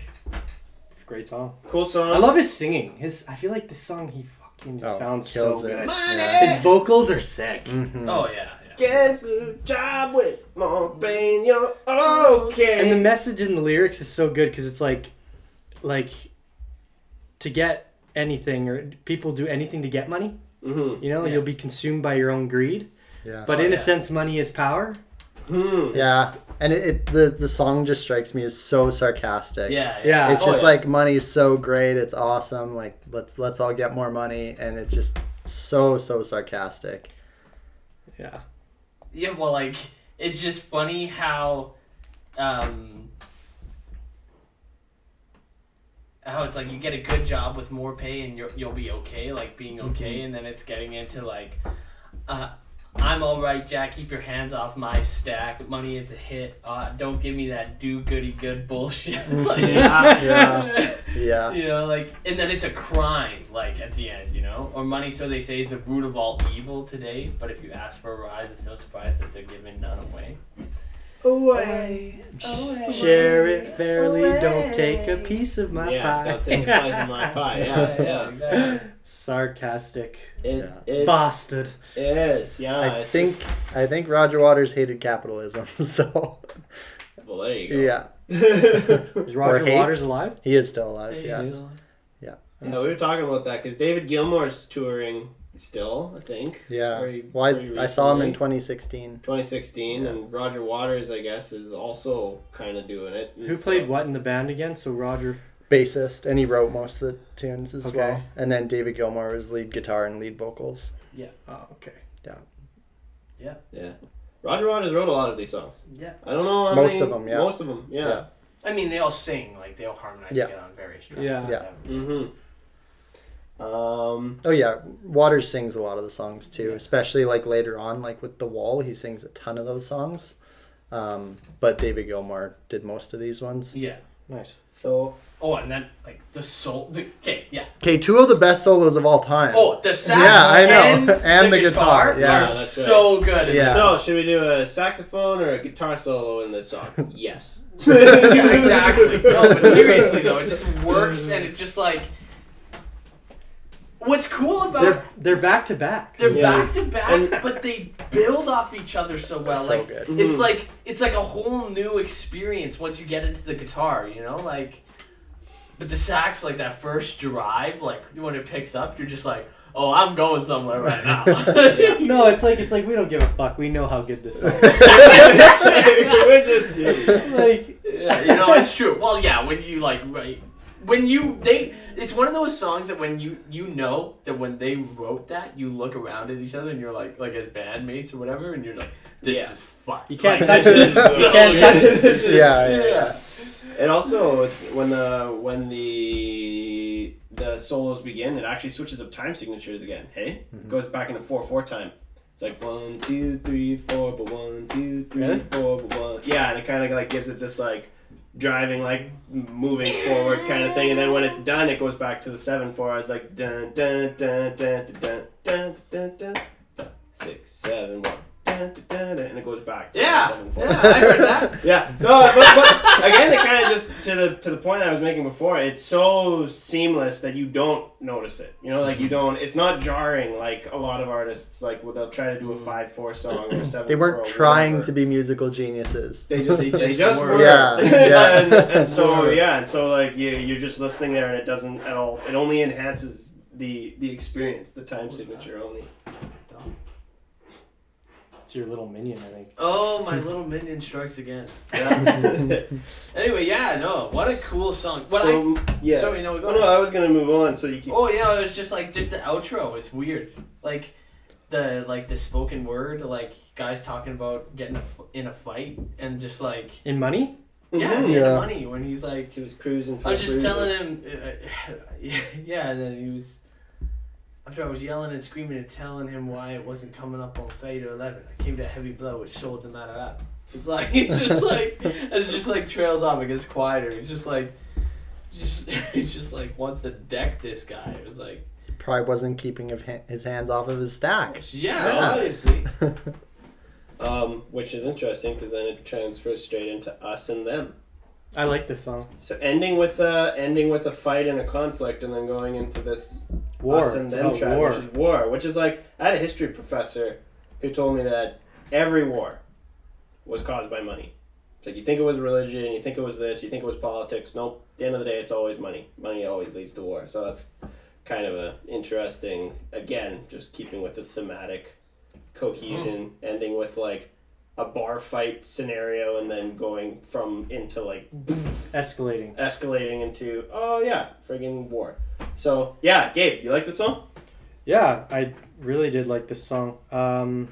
great song.
cool song.
I love his singing. His, I feel like this song he fucking
Oh,
sounds so
kills it.
good.
Yeah.
His vocals are sick.
Mhm.
Oh yeah. yeah.
Get a good job with more pain. You're okay.
And the message in the lyrics is so good because it's like, like, to get anything or people do anything to get money.
mm-hmm.
You know,
Yeah.
you'll be consumed by your own greed.
Yeah.
But
Oh,
in
yeah.
a sense, money is power.
Hmm.
Yeah, and it, it the the song just strikes me as so sarcastic.
Yeah.
Yeah.
It's
Oh,
just
yeah.
like money is so great, it's awesome. Like let's let's all get more money, and it's just so so sarcastic.
Yeah.
Yeah, well, like it's just funny how, um, how it's like you get a good job with more pay and you're, you'll be okay, like being okay, and then it's getting into like, uh, I'm all right, Jack. Keep your hands off my stack. Money is a hit. Uh, don't give me that do goody good bullshit. like,
Yeah,
yeah. Yeah.
You know, like, and then it's a crime, like at the end, you know, or money. So they say is the root of all evil today. But if you ask for a rise, it's no surprise that they're giving none away.
Away.
Share it fairly. Don't take a piece of my
Yeah,
pie.
don't take a slice of my pie. Yeah, yeah.
exactly.
Sarcastic
It,
Yeah.
it
bastard.
is. Yeah.
I think
just-
I think Roger Waters hated capitalism, so
well, there you go.
yeah.
Is Roger. Waters alive?
He is still alive. Yeah.
Yeah, No, we were talking about that because David Gilmour's touring still, I think.
Yeah.
Very-
Well,
very
I, I saw him in 2016.
2016,
Yeah.
and Roger Waters, I guess, is also kind of doing it.
Who played what in the band again? So Roger.
Bassist, and he wrote most of the tunes as
Okay.
well. And then David Gilmour was lead guitar and lead vocals. Yeah.
Oh, okay.
Yeah. Yeah. Yeah. Roger Waters wrote a lot of these songs.
Yeah.
I don't know how
Most
many-
of them, yeah.
Most of them, yeah.
Yeah.
I mean, they all sing, like they all harmonize
Yeah.
together on various tracks.
Yeah.
Yeah.
Mm-hmm. Um,
Oh yeah, Waters sings a lot of the songs too,
Yeah.
especially like later on, like with The Wall, he sings a ton of those songs. Um, but David Gilmour did most of these ones.
Yeah.
Nice.
so
Oh, and then like the soul. The, okay, yeah.
Okay, two of the best solos of all time.
Oh, the sax
Yeah, I know.
and,
And
the,
the guitar,
guitar,
yeah.
are
That's
so good. in
Yeah.
So, should we do a saxophone or a guitar solo in this song? yes.
this. yeah, exactly. No, but seriously though, it just works, and it just like. What's cool about
They're they're back to back.
They're
Yeah.
back to back,
And-
but they build off each other so well.
so
like
good.
it's
Mhm.
like it's like a whole new experience once you get into the guitar, you know? Like but the sax, like that first drive, like when it picks up, you're just like, Oh, I'm going somewhere right now.
No, it's like it's like we don't give a fuck. We know how good this is.
We're just-
like
yeah, you know, it's true. Well yeah, when you like right when you they it's one of those songs that when you you know that when they wrote that you look around at each other and you're like like as bandmates or whatever and you're like this
Yeah.
is fun
You can't
Like,
touch
this
it.
is
You can't touch
good.
it.
This is-
Yeah, yeah, yeah.
And also, it's when the when the the solos begin, it actually switches up time signatures again. Hey,
Mhm.
goes back into four four time. It's like one two three four, but one two three
Really?
four, but one. Yeah, and it kind of like gives it this like driving like moving forward kind of thing. And then when it's done, it goes back to the seven four. I was like dun dun dun dun dun dun dun dun, dun six seven one. Dun, dun, and it goes back to
Yeah,
the
yeah, I heard that.
Yeah, no, but, but again, it kind of just to the to the point I was making before. It's so seamless that you don't notice it. You know, like you don't. It's not jarring like a lot of artists. Like well, they'll try to do a mm-hmm. five four song or seven.
They weren't trying to be musical geniuses.
They just
They
they
just
just,
were.
were.
Yeah, yeah.
and, and so yeah, and so like you you're just listening there, and it doesn't at all. It only enhances the the experience. The time signature only.
It's your little minion, I think.
Oh, my little minion strikes again.
Yeah.
Anyway, yeah, no, what a cool song. What I
so yeah.
sorry, no, go
Oh, no. I was gonna move on. So you keep.
Oh yeah, it was just like just the outro is weird. Like the like the spoken word, like guys talking about getting in a fight and just like
In money?
yeah,
Mhm.
Yeah.
money when he's like
He was cruising. For
I was just
cruise.
telling him, uh, yeah, and then he was. After I was yelling and screaming and telling him why it wasn't coming up on Fade or Eleven, I came to a heavy blow which sold the matter up. It's like it's just like it's just like trails off. It gets quieter. It's just like, just it's just like wants to deck this guy. It was like,
Probably wasn't keeping his hands off of his stack.
yeah,
Yeah.
obviously.
Um, which is interesting because then it transfers straight into us and them.
I like this song.
So ending with a ending with a fight and a conflict, and then going into this
War.
us and them track,
war.
which is war. Which is like I had a history professor who told me that every war was caused by money. It's like you think it was religion, you think it was this, you think it was politics. Nope. At the end of the day, it's always money. Money always leads to war. So that's kind of a interesting. Again, just keeping with the thematic cohesion, hmm. ending with like a bar fight scenario, and then going from into like
Escalating.
escalating into oh yeah, friggin' war. So yeah, Gabe, you like the song?
Yeah, I really did like this song. Um,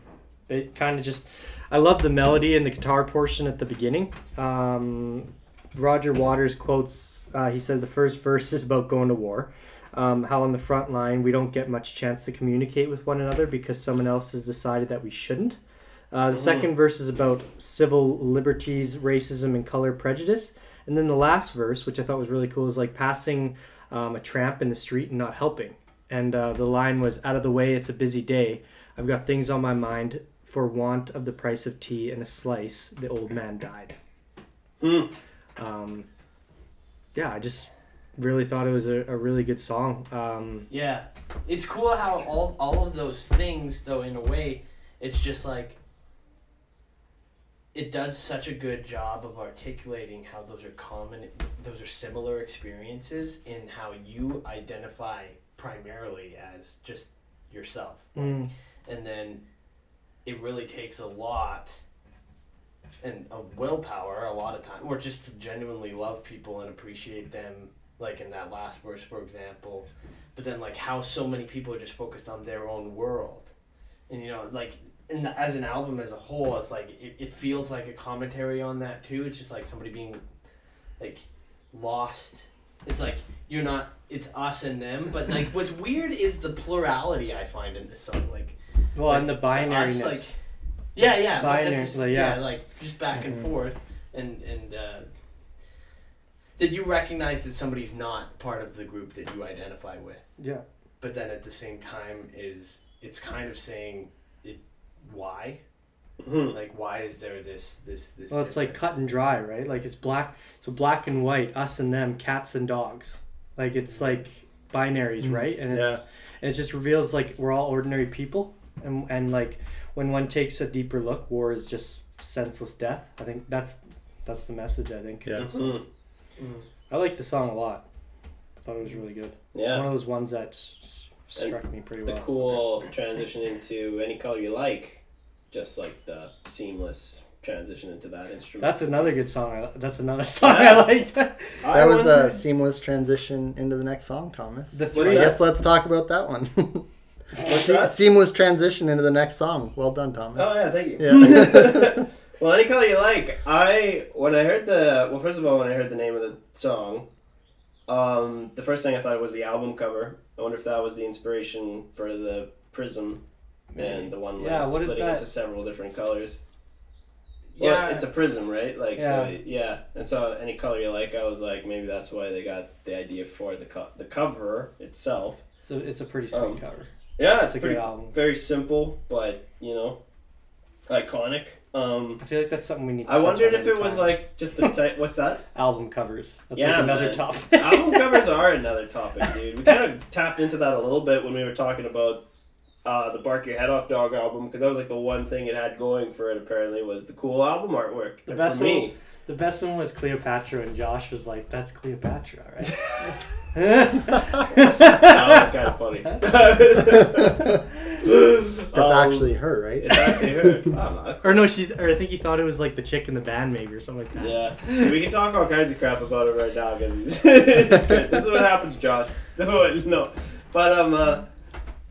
it kind of just, I love the melody and the guitar portion at the beginning. Um, Roger Waters quotes, uh, he said the first verse is about going to war. Um, how on the front line we don't get much chance to communicate with one another because someone else has decided that we shouldn't. Uh, the
Mhm.
second verse is about civil liberties, racism, and color prejudice. And then the last verse, which I thought was really cool, is like passing um, a tramp in the street and not helping. And uh, the line was, "Out of the way, it's a busy day. I've got things on my mind. For want of the price of tea and a slice, the old man died."
Hmm.
Um, yeah, I just really thought it was a, a really good song. Um,
Yeah, it's cool how all all of those things, though, in a way, it's just like it does such a good job of articulating how those are common, those are similar experiences in how you identify primarily as just yourself,
mm,
and then it really takes a lot and of willpower a lot of time or just to genuinely love people and appreciate them like in that last verse for example. But then like how so many people are just focused on their own world. And you know like the, as an album as a whole it's like it, it feels like a commentary on that too it's just like somebody being like lost it's like you're not it's us and them but like what's weird is the plurality i find in this song like
well, and the
us, like, yeah, yeah,
Binary,
the
like, yeah.
yeah, like just back and
Mhm.
forth, and and uh, that you recognize that somebody's not part of the group that you identify with,
Yeah.
but then at the same time is it's kind of saying why
Mhm.
like why is there this this this
Well, it's like cut and dry, right? Like it's black, so black and white, us and them, cats and dogs. Like it's like binaries,
Mm.
right? And it's
Yeah.
and it just reveals like we're all ordinary people, and and like when one takes a deeper look, war is just senseless death. I think that's that's the message. I think.
Yeah.
Mhm.
Mm.
I like the song a lot. I thought it was really good. It's one of those ones that s- s- struck me pretty
The
well.
The cool transition into any color you like, just like the seamless transition into that instrument.
That's another good song. I, that's another song I
Yeah.
liked.
I
That was
wonder-
a seamless transition into the next song, Thomas.
The
What's
three.
Yes, let's talk about that one.
What's
Se-
that?
seamless transition into the next song. Well done, Thomas.
Oh yeah, thank you.
Yeah.
well, any color you like. I when I heard the well, first of all, when I heard the name of the song, um, the first thing I thought was the album cover. I wonder if that was the inspiration for the prism and the one where
Yeah,
it's splitting into several different colors. Well,
yeah
it's a prism, right? Like
Yeah.
so, yeah. And so, any color you like, I was like, maybe that's why they got the idea for the co- the cover itself.
It's a, it's a pretty sweet
Um,
cover.
Yeah,
It's
it's
a
pretty
good album.
very simple, but you know, iconic. Um,
I feel like that's something we need. to
I wondered
on
if it was like just the type. What's that?
album covers. That's
Yeah,
like another
man.
topic.
Album covers are another topic, dude. We kind of tapped into that a little bit when we were talking about uh, the Bark Your Head Off Dog album because that was like the one thing it had going for it. Apparently, was the cool album artwork.
The
And
best
for me.
The best one was Cleopatra, and Josh was like, "That's Cleopatra, right?"
that was kind of funny.
That's
Um,
actually her, right?
It's actually her. I'm
or no, she. Or I think he thought it was like the chick in the band, maybe, or something like that.
Yeah, we can talk all kinds of crap about it right now. 'cause it's good. this is what happens, Josh. No, no, but um, uh,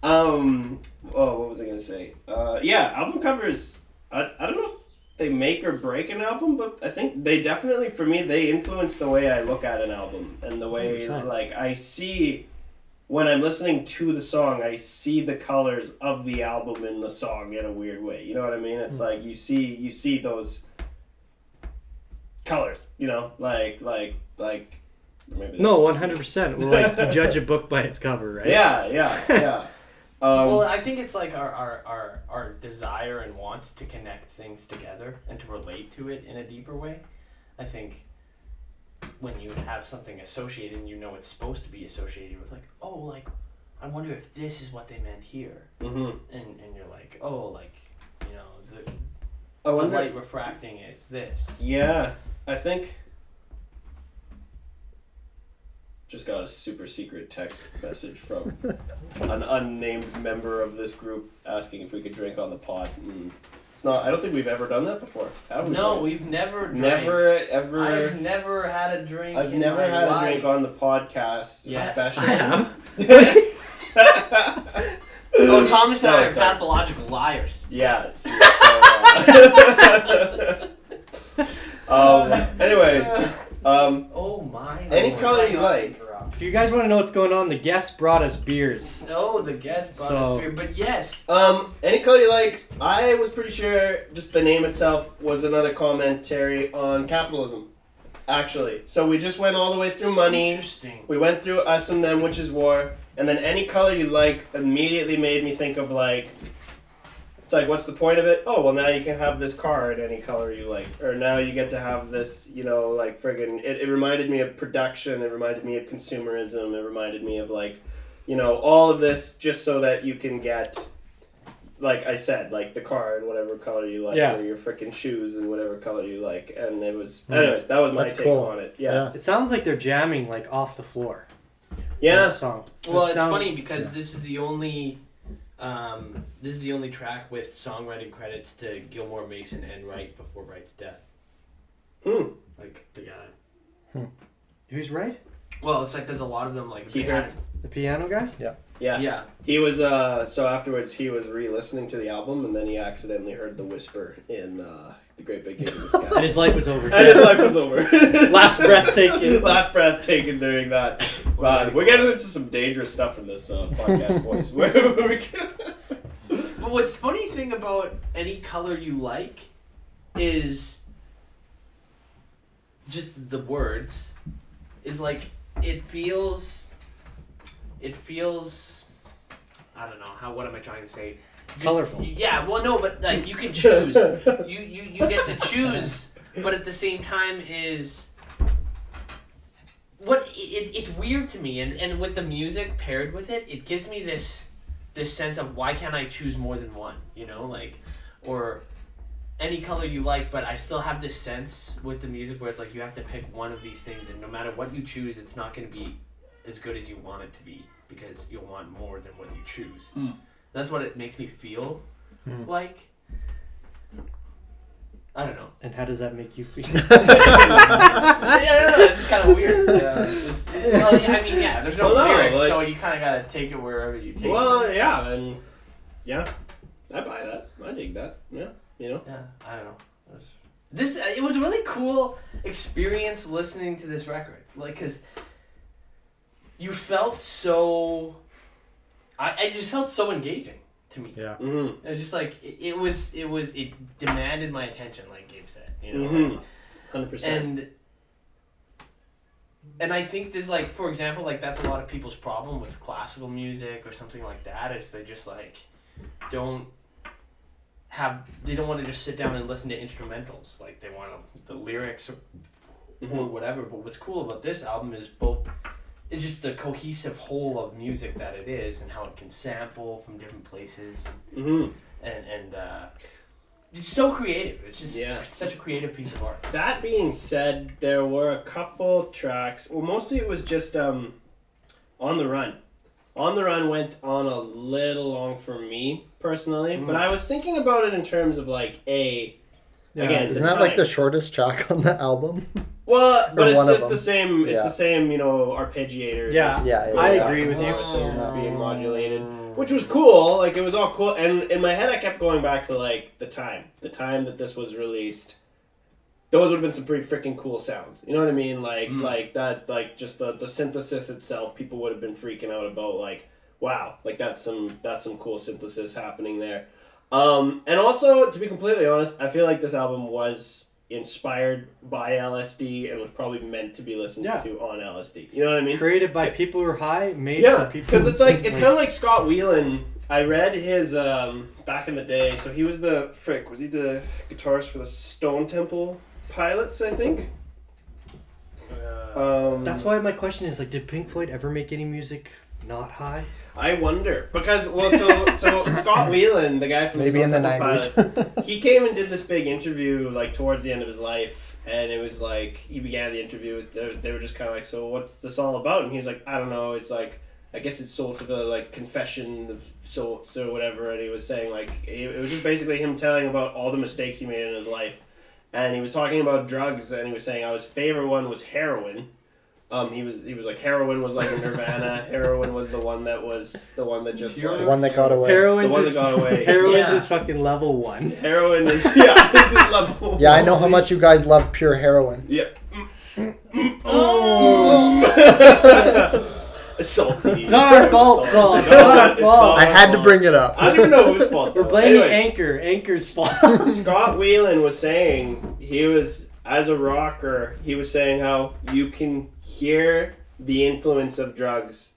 um, oh, what was I gonna say? Uh, yeah, album covers. I, I don't know if they make or break an album, but I think they definitely, for me, they influence the way I look at an album and the way
100%.
like I see. When I'm listening to the song, I see the colors of the album in the song in a weird way. You know what I mean? It's
Mm.
like you see you see those colors, you know, like like like maybe
No, one hundred percent. Well, like you judge a book by its cover, right?
Yeah, yeah, yeah. Um,
well, I think it's like our, our, our, our desire and want to connect things together and to relate to it in a deeper way. I think when you have something associated and you know it's supposed to be associated with, like, oh, like, I wonder if this is what they meant here.
mhm.
And, and you're like, oh, like, you know, the,
I
the
wonder.
light refracting is this.
Yeah, I think. Just got a super secret text message from an unnamed member of this group asking if we could drink on the pod. Mm. It's not. I don't think we've ever done that before. Have we?
No,
guys?
we've never drank.
never ever.
I've never had a drink.
I've
in
never
my
had
life.
a drink on the podcast,
Yeah.
especially.
I have.
Oh, Thomas and
No,
I are
sorry.
pathological liars.
Yeah. it's- so, uh, um. Anyways, um.
Oh my.
Any
Lord.
color you
not to
like.
Interrupt.
If you guys want to know what's going on, the guest brought us beers.
No, the guest brought
So-
us beer, but yes.
Um, any color you like. I was pretty sure just the name itself was another commentary on capitalism. Actually, so we just went all the way through money.
Interesting.
We went through us and them, which is war, and then any color you like immediately made me think of like. It's like, what's the point of it? Oh, well, now you can have this car in any color you like, or now you get to have this, you know, like friggin' It, it reminded me of production. It reminded me of consumerism. It reminded me of like, you know, all of this just so that you can get, like I said, like the car in whatever color you like,
Yeah.
or your freaking shoes in whatever color you like, and it was.
Mhm.
Anyways, that was my
That's
take
cool.
on it. Yeah,
It sounds like they're jamming like off the floor.
yeah.
This song.
Well,
It
it's
sound-
funny because
yeah.
this is the only, um, this is the only track with songwriting credits to Gilmour Mason and Wright before Wright's death.
Hmm.
Like the guy. Hmm.
Who's right?
Well, it's like there's a lot of them like
He
they
heard-
had-
The piano guy.
Yeah.
Yeah. Yeah.
He was uh so afterwards he was re-listening to the album and then he accidentally heard the whisper in uh the Great Big Game in the Sky.
And his life was over.
And his life was over.
Last breath taken.
Last breath taken during that. Man, we're getting into some dangerous stuff in this uh, podcast, boys. We're- we can-
But what's funny thing about any color you like is just the words is like it feels it feels I don't know how what am I trying to say? Just-
Colorful.
Yeah, well no, but like you can choose. you, you you get to choose, but at the same time is what it, it's weird to me and, and with the music paired with it, it gives me this this sense of why can't I choose more than one, you know, like or any color you like, but I still have this sense with the music where it's like you have to pick one of these things, and no matter what you choose, it's not going to be as good as you want it to be because you'll want more than what you choose.
Mm.
That's what it makes me feel
Mm.
like. I don't know.
And how does that make you feel?
yeah, I don't know. It's just kind of weird. Yeah, it's, it's, well, yeah, I mean, yeah. There's no
Well, no,
lyrics,
like-
so you kind of gotta take it wherever you take
Well,
it.
Well, yeah, and yeah, I buy that. I dig that. Yeah, you know.
Yeah, I don't know. It This it was a really cool experience listening to this record, like because you felt so. I, I just felt so engaging to me.
Yeah.
Mm-hmm.
It was just like it, it was. It was. It demanded my attention, like Gabe said. You know.
Mhm. Hundred percent.
and and I think there's like, for example, like that's a lot of people's problem with classical music or something like that is they just like don't have they don't want to just sit down and listen to instrumentals like they want to, the lyrics or, or
Mhm.
whatever. But what's cool about this album is both is just the cohesive whole of music that it is and how it can sample from different places
Mhm.
and and uh, it's so creative. It's just
Yeah.
such a creative piece of art.
That being said, there were a couple tracks. Well, mostly it was just um, on the run. On the run went on a little long for me personally,
Mm.
but I was thinking about it in terms of like a Again,
Isn't
the
that like the shortest track on the album?
well, but it's just the same. It's
Yeah.
the same, you know, arpeggiator.
Yeah.
Yeah, yeah,
I
yeah.
agree with you.
Everything
Oh.
being modulated. which was cool. Like it was all cool, and in my head, I kept going back to like the time, the time that this was released. Those would have been some pretty freaking cool sounds. You know what I mean? Like
Mm.
like that, like just the the synthesis itself. People would have been freaking out about like, wow, like that's some that's some cool synthesis happening there. Um, and also, to be completely honest, I feel like this album was inspired by LSD and was probably meant to be listened
Yeah.
to on LSD. You know what I mean?
Created by people who are high, made
Yeah,
for people.
because it's like it's kind of like Scott Weiland. I read his um, back in the day. So he was the frick. Was he the guitarist for the Stone Temple Pilots? I think. Um,
That's why my question is like, did Pink Floyd ever make any music not high?
I wonder because well, so so Scott Weiland, the guy from
Maybe
the
in the nineties.
He came and did this big interview like towards the end of his life and it was like he began the interview with they- they were just kind of like so what's this all about and he's like i don't know it's like i guess it's sort of a like confession of sorts or whatever and he was saying like it it was just basically him telling about all the mistakes he made in his life and he was talking about drugs and he was saying how his favorite one was heroin um, he was he was like heroin was like a Nirvana. heroin was the one that was the one that just like,
the one that got away.
Heroin
The one
is
that got away.
Heroin
Yeah.
is fucking level one.
heroin is yeah this is level.
Yeah, I know how much you guys love pure heroin.
Yeah. Salty.
It's not our fault, Saul. It's not our fault.
I had to bring it up.
I don't even know whose fault.
We're blaming
Anyway,
Anchor. Anchor's fault.
Scott Weiland was saying he was as a rocker. He was saying how you can hear the influence of drugs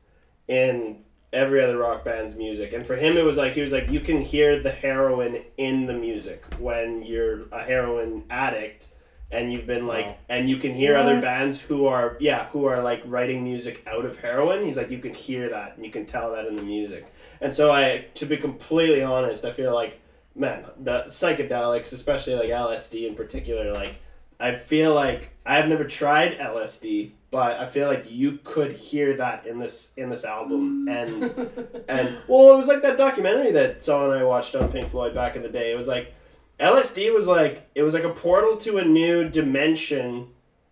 in every other rock band's music, and for him it was like he was like you can hear the heroin in the music when you're a heroin addict. And you've been like,
Wow.
and you can hear other bands who are, yeah, who are like writing music out of heroin. He's like, you can hear that, and you can tell that in the music. And so I, to be completely honest, I feel like man, the psychedelics, especially like LSD in particular, like I feel like I've never tried LSD, but I feel like you could hear that in this in this album. And and well, it was like that documentary that Saul and I watched on Pink Floyd back in the day. It was like LSD was like it was like a portal to a new dimension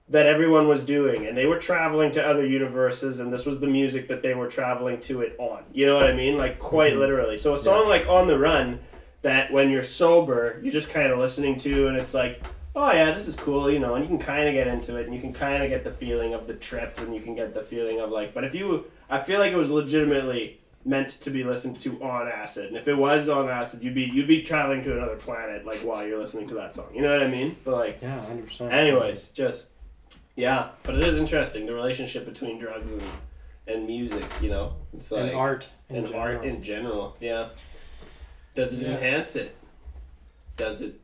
that everyone was doing and they were traveling to other universes and this was the music that they were traveling to it on you know what i mean like quite
Mhm.
literally so a song like on the run that when you're sober you're just kind of listening to and it's like oh yeah this is cool you know and you can kind of get into it and you can kind of get the feeling of the trip and you can get the feeling of like but if you i feel like it was legitimately meant to be listened to on acid and if it was on acid you'd be you'd be traveling to another planet like while you're listening to that song you know what i mean but like
yeah, hundred percent.
anyways just Yeah, but it is interesting the relationship between drugs and and music. You know, it's like
and art in
and
general.
art in general. Yeah. Does it
Yeah.
enhance it? Does it?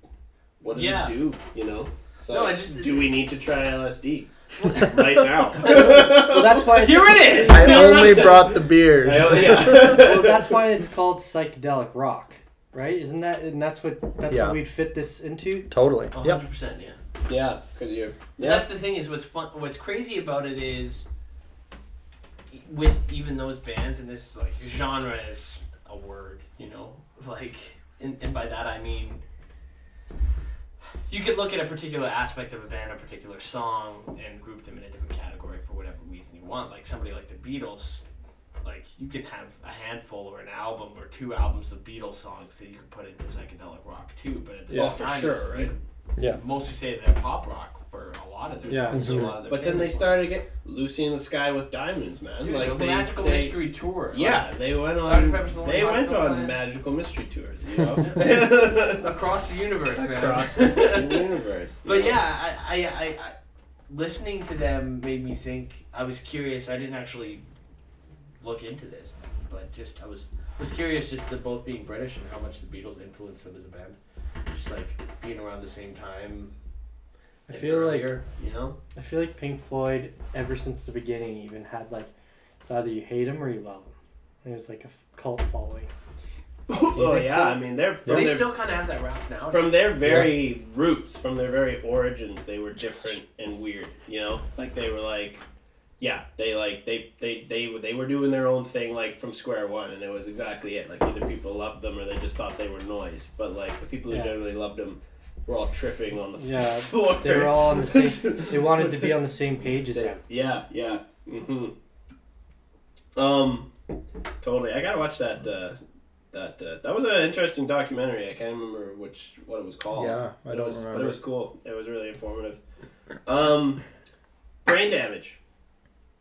What does
Yeah.
it do? You know. It's
No, I just-
do we need to try LSD right now?
well, that's why it's
Here it is.
I only brought the beers.
I only-
well, that's why it's called psychedelic rock, right? Isn't that and that's what that's
Yeah.
what we'd fit this into?
Totally.
Hundred percent, yeah.
yeah, because you're. Yeah.
That's the thing is what's fun. What's crazy about it is with even those bands and this like genre is a word, you know, like and, and by that I mean you could look at a particular aspect of a band, a particular song, and group them in a different category for whatever reason you want. Like somebody like the Beatles, like you can have a handful or an album or two albums of Beatles songs that you can put into psychedelic rock too. But at the
Yeah,
same
for
time,
sure,
it's-
right?
you could
Yeah.
Mostly say they're pop rock for a lot of their
Yeah.
songs, a mm-hmm. lot of their
But then they
famous
started to get Lucy in the Sky with Diamonds, man.
Dude,
like
the
they,
Magical
they-
Mystery Tour.
Yeah, they went
Sgt.
on.
Pepper's Lonely
They
Hearts
went
Club
on
Band.
magical mystery tours. You know.
across the universe, man.
Across the universe. you
But
know?
yeah, I, I, I, I, listening to them made me think. I was curious. I didn't actually look into this, but just I was was curious just to both being British and how much the Beatles influenced them as a band. Just like being around the same time.
I feel like
earlier, you know.
I feel like Pink Floyd ever since the beginning even had like it's either you hate them or you love them. There's like a f- cult following.
oh
think
yeah,
so?
I mean they're from
they
their,
still kind of have that rap now.
from their very roots, from their very origins, they were different and weird. You know, like they were like, yeah, they like they they they were- they were doing their own thing like from square one, and it was exactly it. Like either people loved them or they just thought they were noise. But like the people who
Yeah.
generally loved them were all tripping on the
Yeah,
floor.
They were all on the same. They wanted to be on the same page as
They-
them.
yeah, yeah. Mm-hmm. Um, totally. I gotta watch that. Uh, that uh, that was an interesting documentary. I can't remember which what it was called.
Yeah, I
But
don't
it was, But it was cool. It was really informative. Um, brain damage.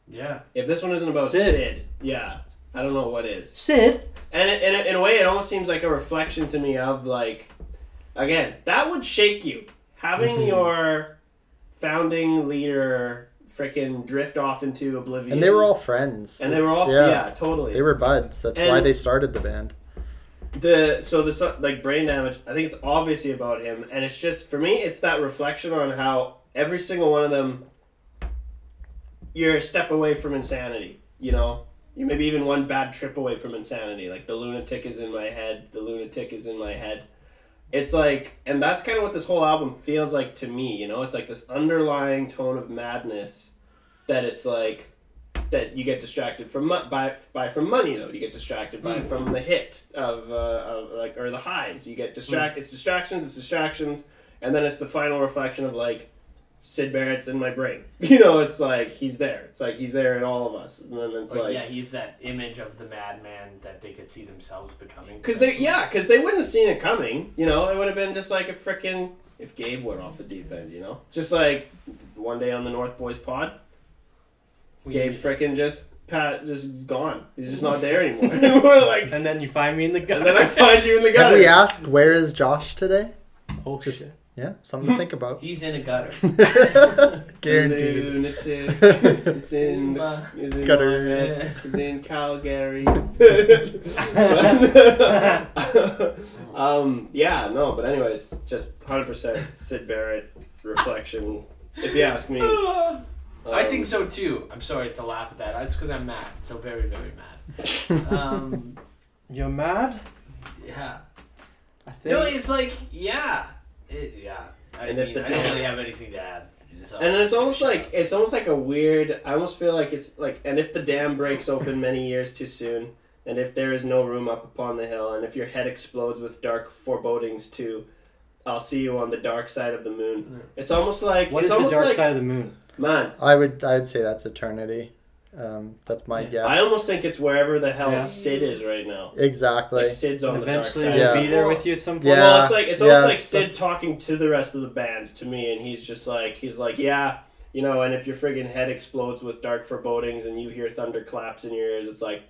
yeah.
If this one isn't about
Syd.
Syd, yeah, I don't know what is.
Syd.
And it, in, a, in a way, it almost seems like a reflection to me of like, again, that would shake you having
Mhm.
your founding leader freaking drift off into oblivion.
And they were all friends.
and they were all yeah, totally.
They were buds. That's why they started the band.
the so the like brain damage. I think it's obviously about him, and it's just for me, it's that reflection on how every single one of them, you're a step away from insanity. You know, you maybe even one bad trip away from insanity. Like the lunatic is in my head. The lunatic is in my head. It's like, and that's kind of what this whole album feels like to me. You know, it's like this underlying tone of madness that it's like that you get distracted from by by from money though. You get distracted by
Mm.
from the hit of, uh, of like or the highs. You get distract. It's distractions. It's distractions, and then it's the final reflection of like Syd Barrett's in my brain. You know, it's like he's there. It's like he's there in all of us, and then it's
Or,
like
yeah, he's that image of the madman that they could see themselves becoming.
Because they, yeah, because they wouldn't have seen it coming. You know, it would have been just like a freaking if Gabe went off the deep end. You know, just like one day on the North Boys pod,
We-
Gabe freaking just Pat just is gone. He's just not there anymore. and we're like,
And then you find me in the
gun.
and
then I find you in the
Have
gutter.
we asked where is Josh today?
oh
Just-
shit.
Yeah, something to think about.
He's in a gutter.
Guaranteed.
Lunatic. It's in the, it's in
Gutter.
my head. It's in Calgary. um, yeah, no, but anyways, just hundred percent Syd Barrett reflection. If you ask me,
I
Um,
think so too. I'm sorry to laugh at that. It's because I'm mad. So very, very mad. Um,
You're mad?
yeah.
I think.
No, it's like, yeah. It, yeah. I
And if
mean,
the-
I don't really have anything to add. So
And it's almost like
up.
it's almost like a weird. I almost feel like it's like, and if the dam breaks open many years too soon, and if there is no room up upon the hill, and if your head explodes with dark forebodings too, I'll see you on the dark side of the moon.
Mm.
It's almost like
what
it's
is the dark
like
side of the moon?
man.
I would I would say that's eternity. Um, that's my
Yeah.
guess.
I almost think it's wherever the hell
Yeah.
Syd is right now.
exactly.
Like Syd's on
Eventually,
the dark
we'll
side.
Yeah.
be there with you at some point.
Yeah.
Well, it's like it's
yeah,
almost like Syd
that's-
talking to the rest of the band to me, and he's just like he's like, yeah, you know, and if your friggin' head explodes with dark forebodings and you hear thunderclaps in your ears, it's like,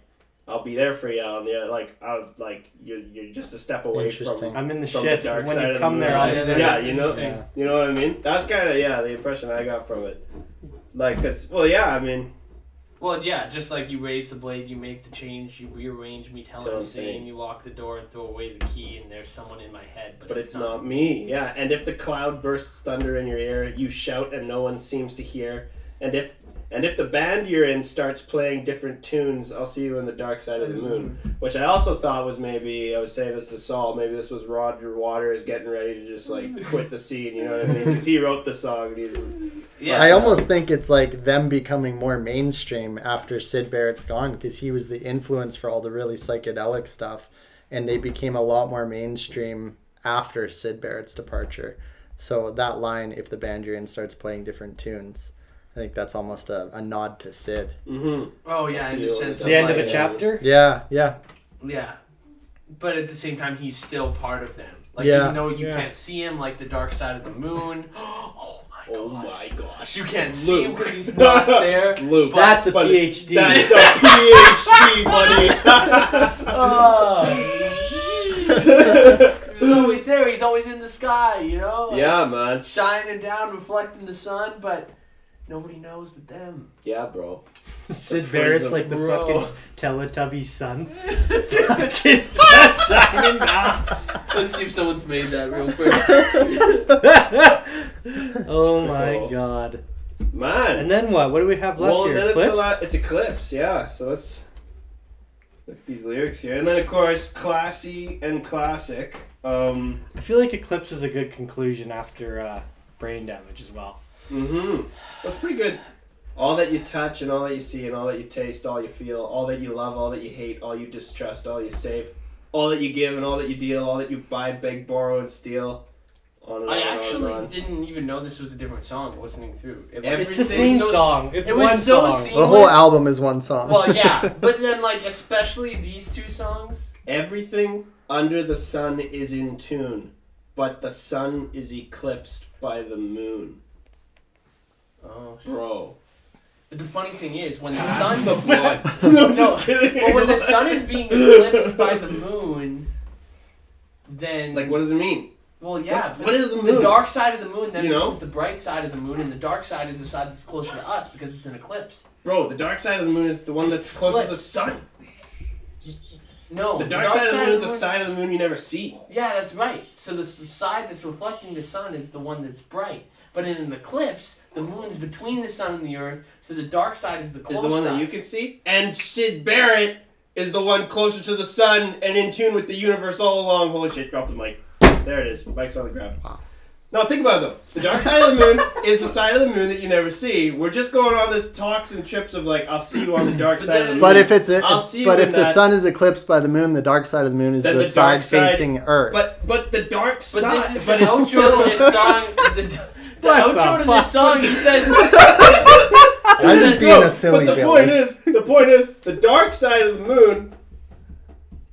I'll be there for you on the like I was like you're you're just a step away
Interesting.
from
I'm in the
From the
shit.
dark
when
side of
you
the
come
moon.
there, I'll
Yeah,
be there.
yeah, you know,
interesting.
you know what I mean. That's kind of yeah the impression I got from it. Like, cause well, yeah, I mean,
Well, yeah, just like you raise the blade, you make the change, you rearrange me telling
Tell
him saying, you lock the door and throw away the key, and there's someone in my head, but,
but it's not me. Yeah, and if the cloud bursts thunder in your ear, you shout and no one seems to hear. And if and if the band you're in starts playing different tunes, I'll see you in the dark side of the moon. Mm-hmm. Which I also thought was maybe I was saying this to Saul. Maybe this was Roger Waters getting ready to just like mm-hmm. quit the scene. You know what I mean? Because he wrote the song. And he's,
Yeah,
I almost think it's like them becoming more mainstream after Syd Barrett's gone because he was the influence for all the really psychedelic stuff, and they became a lot more mainstream after Syd Barrett's departure. So that line, if the band you're in starts playing different tunes, I think that's almost a, a nod to Syd.
mm-hmm.
Oh yeah, in the sense of
The end of
like,
a chapter.
Yeah, yeah,
Yeah, but at the same time, he's still part of them. Like
Yeah.
even though you
Yeah.
can't see him, like the dark side of the moon. oh my gosh!
Oh my gosh!
You can't see him
Luke.
because he's not there.
Luke.
That's a
But-
PhD.
That's a PhD, buddy.
Oh. he's always there. He's always in the sky. You know. Like,
yeah, man.
Shining down, reflecting the sun, but nobody knows but them.
Yeah, bro. Syd
Barrett's like the
bro.
fucking Teletubby son. Fucking shining down.
Let's see if someone's made that real quick.
oh my
cool.
god.
Man.
And then what? What do we have left
well,
here?
then it's, the
Clips?
la- it's Eclipse, yeah. So let's look at these lyrics here. And then, of course, classy and classic. Um,
I feel like Eclipse is a good conclusion after uh, Brain Damage as well.
Mm-hmm. That's pretty good. All that you touch and all that you see and all that you taste, all you feel, all that you love, all that you hate, all you distrust, all you save, all that you give and all that you deal, all that you buy, beg, borrow, and steal. On and
I
on
actually
and on.
didn't even know this was a different song listening through. It,
Everything
It's the same
so-
song. It's
it was
one
so
song.
seamless.
the whole album is one song.
Well, yeah, but then like especially these two songs.
Everything under the sun is in tune, but the sun is eclipsed by the moon.
Oh.
Bro.
But the funny thing is, when the sun,
the blood. no, just kidding.
but when the sun is being eclipsed by the moon, then
Like, what does it mean?
Well, yeah.
What's- what is the
The dark side of the moon then
You know?
becomes the bright side of the moon, and the dark side is the side that's closer to us because it's an eclipse.
Bro, the dark side of the moon is the one that's closer to the sun.
No,
The dark side of the moon is the side of the moon you never see.
Yeah, that's right. So the side that's reflecting the sun is the one that's bright. But in an eclipse, the moon's between the sun and the earth, so the dark side is the close
Is the one
side.
that you can see. And Syd Barrett is the one closer to the sun and in tune with the universe all along. Holy shit, drop the mic. There it is. Mic's on the ground.
Wow.
Now think about it though. The dark side of the moon is the side of the moon that you never see. We're just going on this talks and trips of like, I'll see you on the dark side of the moon.
But if it's,
I'll
it's
see
but
you
if the
that.
sun is eclipsed by the moon, the dark side of the moon is the,
the dark
side
side-
facing Earth.
But but the dark
But
side.
this is
but
the
it's
outro
still
to this song. The, the
What the
to this song, he says.
I'm just being
No,
a silly
But the
Billy.
point is, the point is, the dark side of the moon.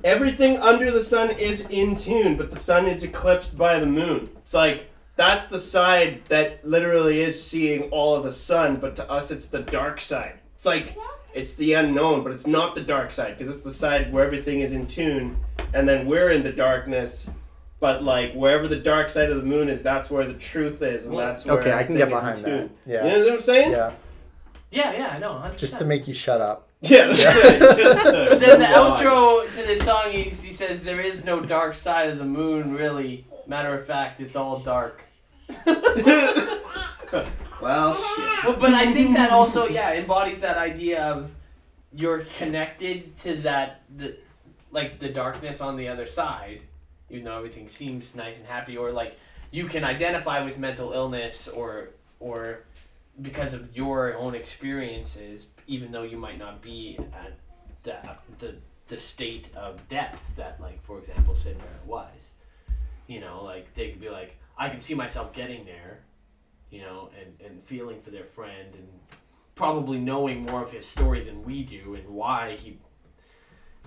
Everything under the sun is in tune, but the sun is eclipsed by the moon. It's like that's the side that literally is seeing all of the sun, but to us, it's the dark side. It's like it's the unknown, but it's not the dark side because it's the side where everything is in tune, and then we're in the darkness. But like wherever the dark side of the moon is, that's where the truth is, and that's where
okay, I can get behind that. Yeah.
You know what I'm saying?
yeah,
yeah, yeah, I know. 100%.
just to make you shut up.
Yeah, that's it. Just to
But then the outro to this song, he, he says, There is no dark side of the moon, really. Matter of fact, it's all dark.
well, shit.
Well, but I think that also, yeah, embodies that idea of you're connected to that, the, like the darkness on the other side, even though everything seems nice and happy, or like you can identify with mental illness or or because of your own experiences, even though you might not be at the the, the state of depth that, like for example, Syd Barrett was. You know, like they could be like, I can see myself getting there, you know, and, and feeling for their friend and probably knowing more of his story than we do and why he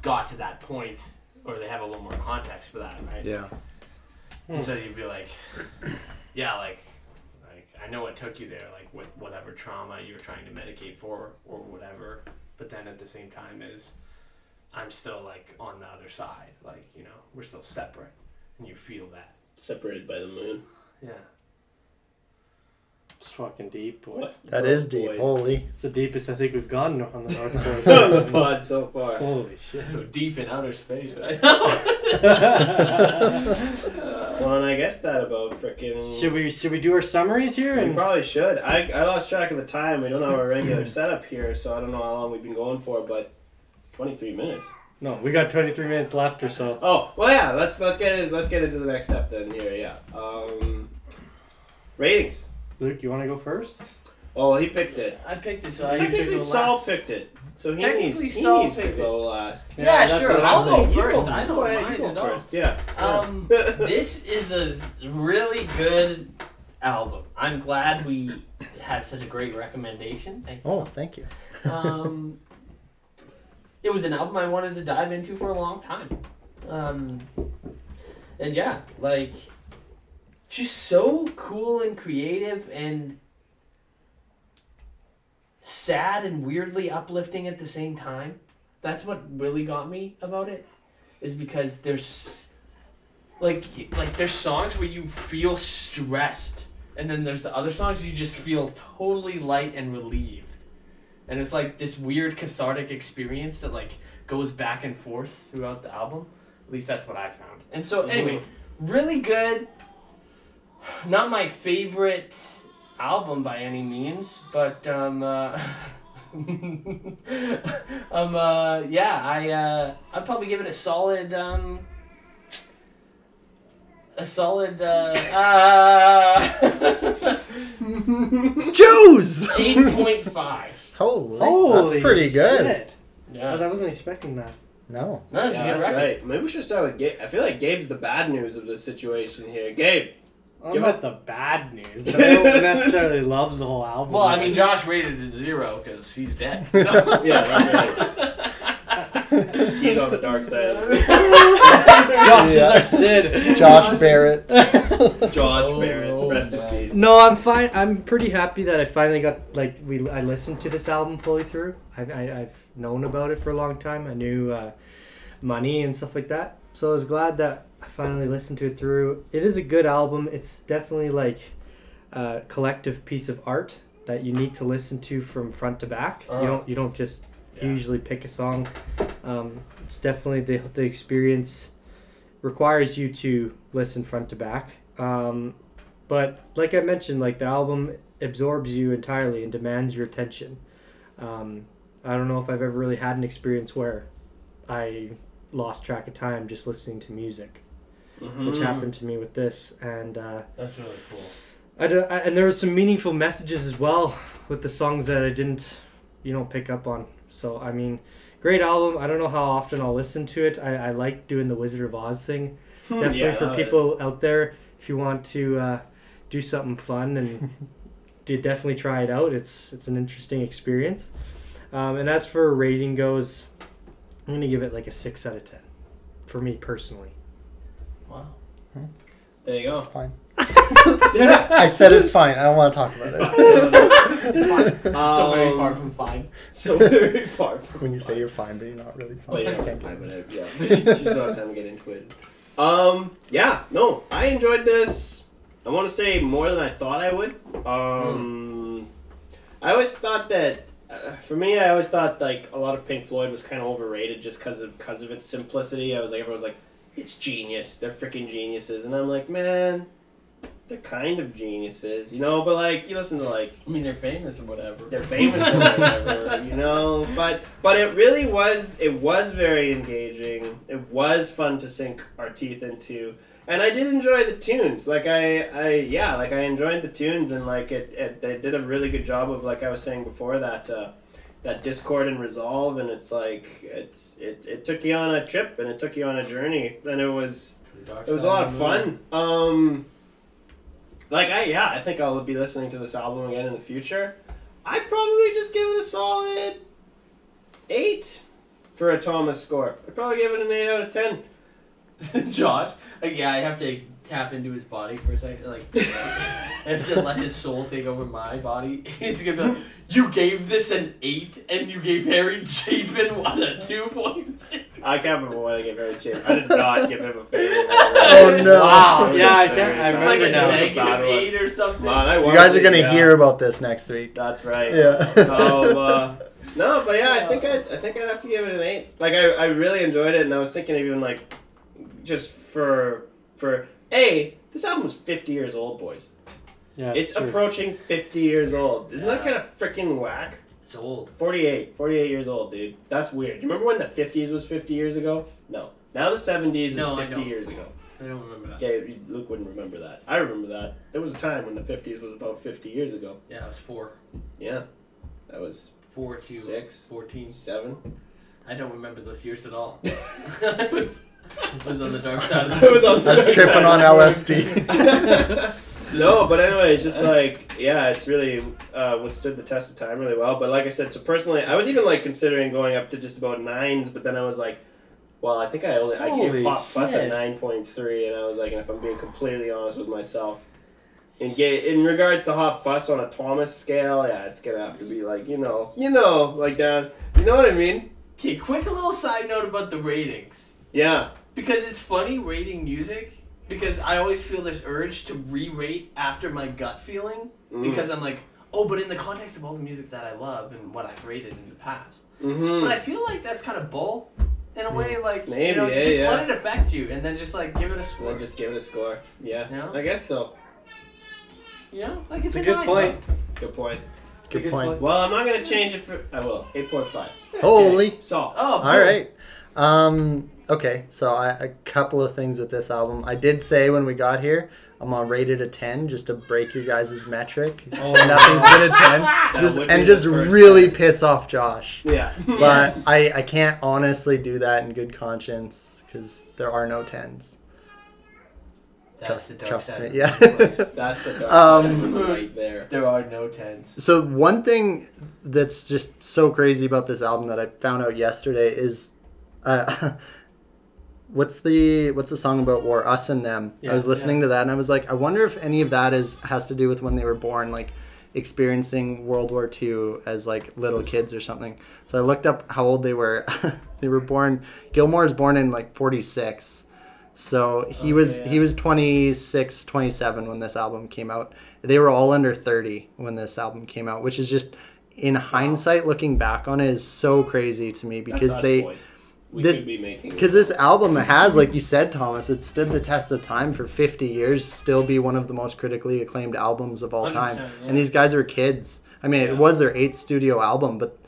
got to that point, or they have a little more context for that, right?
Yeah.
And so you'd be like, yeah, like, like I know what took you there, like with whatever trauma you were trying to medicate for or whatever. But then at the same time, is I'm still like on the other side, like you know, we're still separate, and you feel that,
Separated by the moon.
yeah.
It's fucking deep, boys.
That is deep.
Boys.
Holy.
It's the deepest I think we've gone on the North Coast.
on the pod so far.
Holy shit.
Go deep in outer space, right? now.
Well, and I guess that about freaking.
should we should we do our summaries here
We
and
probably should. I, I lost track of the time. We don't have a regular setup here, so I don't know how long we've been going for, but 23 minutes.
no, we got 23 minutes left or so.
Oh well, yeah. Let's let's get it. Let's get into the next step then. Here, yeah. Um, ratings.
Luke, you want to go first?
Oh, he picked it.
I picked it, so I usually
Technically,
go
Saul
last.
picked it, so he
Technically,
needs he
Saul
needs to
picked
go last.
Yeah,
that's
sure.
what
I'll
I'm
go
thinking.
first.
You
I don't
ahead,
mind
you go
at all.
first. Yeah.
Um, this is a really good album. I'm glad we had such a great recommendation. Thank you.
Oh, thank you.
Um, it was an album I wanted to dive into for a long time. Um, and yeah, like, just so cool and creative and sad and weirdly uplifting at the same time. That's what really got me about it, is because there's like like there's songs where you feel stressed, and then there's the other songs you just feel totally light and relieved. And it's like this weird cathartic experience that like goes back and forth throughout the album. At least that's what i found. And so anyway mm-hmm. really good not my favorite album by any means but um uh, um uh yeah i uh i'd probably give it a solid um a solid uh, uh
Jews!
8.5
Holy.
Holy
That's pretty good.
shit.
yeah
I wasn't expecting that.
No.
No, that's
yeah,
a good
that's right. Maybe we should start with Gabe. I feel like Gabe's the bad news of this situation here. Gabe.
I'm
Give
not the bad news. But I don't necessarily love the whole album.
Well, I mean, Josh rated it zero because he's dead.
Yeah, that's He's on the dark side.
Josh
Yeah.
is our Syd.
Josh Barrett.
Josh
Oh,
Barrett. Rest in
man.
peace.
No, I'm fine. I'm pretty happy that I finally got like we. I listened to this album fully through. I, I I've known about it for a long time. I knew uh, money and stuff like that. So I was glad that I finally listened to it through. It is a good album. It's definitely like a collective piece of art that you need to listen to from front to back.
Uh-huh.
You don't you don't just
Yeah.
usually pick a song. Um, it's definitely the the experience requires you to listen front to back. Um, but like I mentioned, like the album absorbs you entirely and demands your attention. Um, I don't know if I've ever really had an experience where I lost track of time just listening to music,
Mhm.
which happened to me with this. And uh,
That's really cool.
I, don't- I and there was some meaningful messages as well with the songs that I didn't, you know, pick up on. So I mean, great album. I don't know how often I'll listen to it. I, I like doing the Wizard of Oz thing. Definitely
Yeah,
for
uh,
people out there, if you want to uh, do something fun and do definitely try it out. It's it's an interesting experience. Um, and as for rating goes, I'm gonna give it like a six out of ten, for me personally.
Wow.
There you go.
It's fine.
Yeah.
I said it's fine. I don't want to talk about it.
so very
Um,
far from fine.
So very far from
when you say you're fine, but you're not really fine.
Well, yeah,
I can't
fine,
get
but I, yeah, just don't have time to get into it. Um, yeah, no, I enjoyed this. I want to say more than I thought I would. Um, I always thought that, uh, for me, I always thought like a lot of Pink Floyd was kind of overrated just because of because of its simplicity. I was like, everyone was like, it's genius. They're freaking geniuses, and I'm like, man, they're kind of geniuses, you know. But like, you listen to like
I mean, they're famous or whatever.
they're famous or whatever, you know. But but it really was it was very engaging. It was fun to sink our teeth into, and I did enjoy the tunes. Like I I yeah, like I enjoyed the tunes, and like it, it they did a really good job of like I was saying before that. Uh, that discord and resolve and it's like it's it, it took you on a trip and it took you on a journey and it was it was a lot of fun. Um, like I yeah, I think I'll be listening to this album again in the future. I'd probably just give it a solid eight for a Thomas score. I'd probably give it an eight out of ten.
Josh, yeah, I have to tap into his body for a second. Like, I have to let his soul take over my body. It's gonna be like, you gave this an eight, and you gave Harry Chapin what a two point six.
I can't remember when I gave Harry Chase. I did not give him a favorite.
Oh, no.
Wow. Yeah, I can't- I
It's like a
remember now.
negative
Bad one.
eight or something.
Man,
You guys are gonna
yeah.
hear about this next week.
That's right.
Yeah.
um, uh, no, but yeah, I think I I think I'd have to give it an eight. Like I, I really enjoyed it, and I was thinking of even like just for for a this album is fifty years old, boys.
Yeah,
It's
true.
approaching fifty years old. Isn't that kind of freaking whack?
It's old.
48, 48 years old, dude. That's weird. Do you remember when the fifties was fifty years ago? No. Now the seventies is
No,
fifty years ago.
I don't remember that.
Okay, Luke wouldn't remember that. I remember that. There was a time when the fifties was about fifty years ago.
Yeah, it was four.
Yeah, that was
Four to
Six.
14.
seven.
I don't remember those years at all. I was, on the dark side of
I was on
I was
the
tripping on LSD.
no, but anyway, it's just like yeah, it's really uh, withstood the test of time really well. But like I said, so personally, I was even like considering going up to just about nines, but then I was like, well, I think I only I gave Hot Fuss at
shit.
nine point three, and I was like, and if I'm being completely honest with myself. In, ga- in regards to Hot Fuss on a Thomas scale, yeah, it's gonna have to be like you know, you know, like down, you know what I mean?
Okay, quick a little side note about the ratings.
Yeah,
Because it's funny rating music because I always feel this urge to re-rate after my gut feeling
Mm.
because I'm like, oh, but in the context of all the music that I love and what I've rated in the past.
mm-hmm.
But I feel like that's kind of bull in a way. Like
Maybe,
you know,
yeah,
just
yeah.
let it affect you and then just like give it a score.
then just give it a score. Yeah,
Yeah.
I guess so.
Yeah, like it's,
It's a good
nine,
point.
Good point.
Good
Good
point.
point.
Well, I'm not gonna change it for. I will. Eight point five.
Holy.
So.
Oh,
All right. Um, okay, so I, a couple of things with this album. I did say when we got here, I'm gonna rate it a 10 just to break your guys' metric.
Oh,
Nothing's been a 10. Just, and just really
10.
piss off Josh.
Yeah.
But I, I can't honestly do that in good conscience because there are no 10s.
That's
Trust-
the dark
trust
side.
me, yeah.
That's the dark
Um,
side right there.
There are no tens.
So one thing that's just so crazy about this album that I found out yesterday is, uh, what's the what's the song about war? Us and them. I was listening to that and I was like, I wonder if any of that is has to do with when they were born, like experiencing World War II as like little kids or something. So I looked up how old they were. they were born. Gilmour is born in like forty six. So he
Okay,
was
yeah.
he was 26, 27 when this album came out. They were all under 30 when this album came out, which is just in hindsight looking back on it is so crazy to me because they
boys. We
this-
could be making.
because this album has like you said Thomas, it stood the test of time for 50 years, still be one of the most critically acclaimed albums of all time.
yeah.
And these guys are kids. I mean,
Yeah.
it was their eighth studio album, but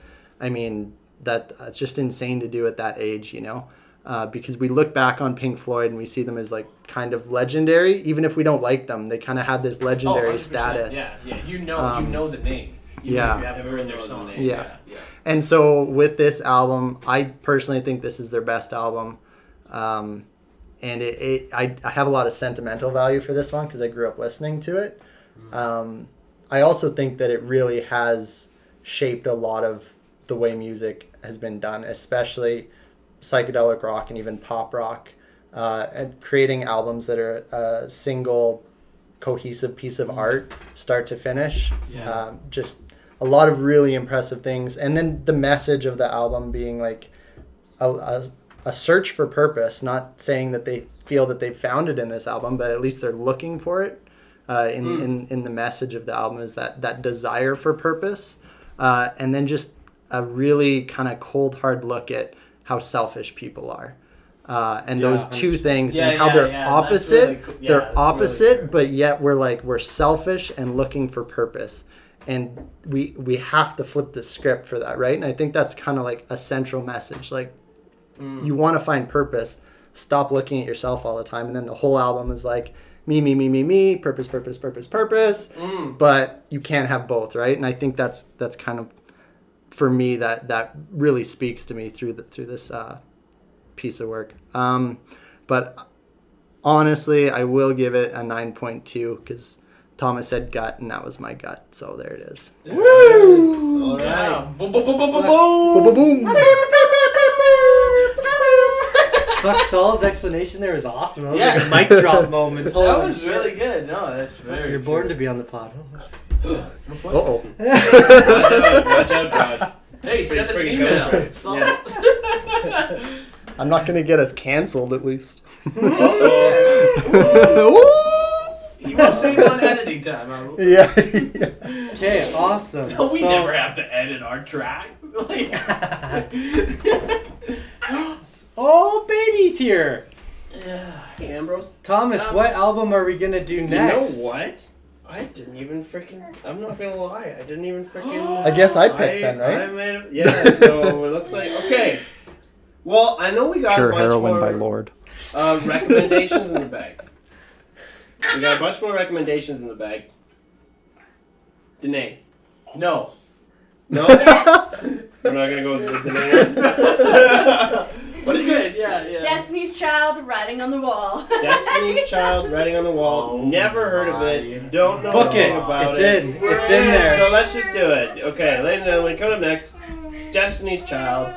I mean that it's just insane to do at that age, you know. Uh, because we look back on Pink Floyd and we see them as like kind of legendary, even if we don't like them, they kind of have this legendary
100%,
status.
Yeah, yeah. You know,
Um,
you know the name. Even
yeah.
If you haven't heard their song.
the name.
Yeah.
yeah.
And so with this album, I personally think this is their best album. Um, and it, it I, I have a lot of sentimental value for this one because I grew up listening to it. Um, I also think that it really has shaped a lot of the way music has been done, especially psychedelic rock and even pop rock, uh, and creating albums that are a single cohesive piece of art, start to finish.
Yeah.
Um, just a lot of really impressive things, and then the message of the album being like a, a, a search for purpose. Not saying that they feel that they found it in this album, but at least they're looking for it. Uh, in,
Mm.
in in the message of the album is that that desire for purpose, uh, and then just a really kind of cold hard look at how selfish people are. Uh, and
Yeah,
those two
100%.
things
Yeah,
and how
yeah,
they're opposite
really cool.
They're
that's really
opposite but yet we're like we're selfish and looking for purpose and we we have to flip the script for that right and i think that's kind of like a central message like
Mm.
you want to find purpose stop looking at yourself all the time and then the whole album is like me me me me me purpose purpose purpose purpose
Mm.
but you can't have both right and i think that's that's kind of for me that that really speaks to me through the through this uh, piece of work um, but honestly i will give it a 9.2 because thomas said gut and that was my gut so there it is
Woo! All
Yeah. Boom, boom, boom, boom, boom,
boom,
boom.
boom, boom.
Fuck, Saul's explanation there was awesome. That was
Yeah.
like a mic drop moment.
That
Holy
was
shit.
really good. No, that's
Fuck,
very.
You're born
cool.
to be on the pod.
uh-oh
Watch out, watch Josh.
Hey, send us an
Pretty
email.
good.
Saul.
Yeah.
I'm not gonna get us canceled at least.
You must save on editing time. huh?
yeah.
Okay, awesome.
No, we
So-
never have to edit our track. Like,
oh, baby's here.
Hey, Ambrose.
Thomas,
Um,
what album are we gonna do next?
You know what? I didn't even freaking. I'm not gonna lie. I didn't even freaking.
I guess I picked then,
I
right?
made yeah. So it looks like okay. Well, I know we got
Pure
a bunch
Heroine
more
by Lorde.
uh, recommendations in the bag. We got a bunch more recommendations in the bag. Danae.
no.
No, we're not gonna go with Danae. what did you?
Good, yeah, yeah.
Destiny's Child writing on the wall.
Destiny's Child, writing on the wall.
Oh
Never heard of it. Don't know
Book it.
about
It's
it.
in. It's in there.
So let's just do it. Okay, ladies and gentlemen, coming up next, Destiny's Child,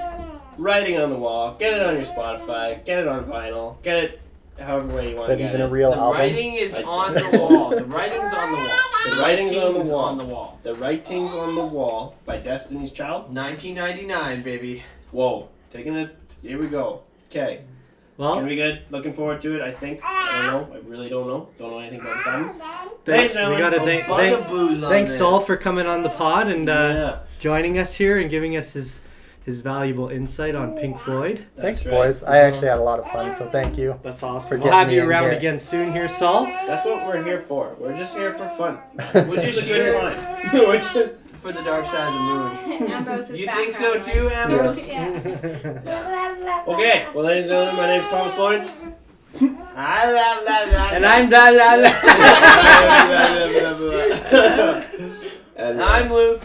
Writing on the Wall. Get it on your Spotify. Get it on vinyl. Get it however way you
Is
want to
that
get
even
it.
a real
the
album?
writing is
I-
on the wall. The writing's on the wall.
The writing's on the wall.
on the wall.
The Writings on the Wall by Destiny's Child.
1999, baby.
Whoa, taking it. Here we go. Okay,
Well,
can we get looking forward to it? I think. I don't know. I really don't know. Don't know anything about this album.
thank-
Ladies
we gotta thank, thank,
Bugaboos on
thanks
this.
Saul for coming on the pod and uh,
yeah,
joining us here and giving us his his valuable insight on Pink Floyd.
that's
Thanks,
right.
boys. I actually had a lot of fun, so thank you.
That's awesome. We'll have you around
here.
again soon here, Saul.
That's what we're here for. We're just here for fun.
We're
Just
just
a good
here
time. We're just-
for the dark side of the moon.
Ambrose's
You think so too,
was-
Ambrose?
Yeah.
Okay, well, ladies and gentlemen, my name is Thomas Lawrence.
and I'm da la la.
and
I'm Luke.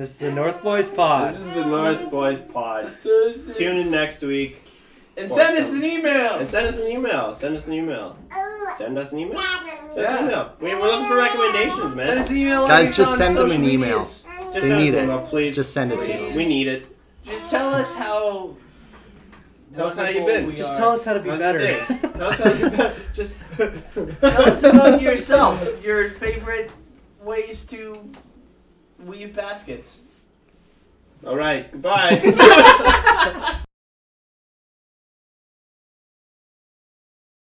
And this is the North Boys Pod.
this is the North Boys Pod. Tune in next week
And send us an email.
and send us an email. Send us an email. Oh. Send us an email. Send us an email. We, we're looking for recommendations, man.
Send us an email.
Guys, just send them an email.
Just
They
send
need
us an
it.
email, please.
Just send it to
Please.
them.
We need it.
Just tell us how.
Tell us how you
wonderful
been.
Just
are.
tell us how to be
How's
better.
Tell us how you been. Just
Tell us about yourself. Your favorite ways to weave baskets.
All right. Goodbye.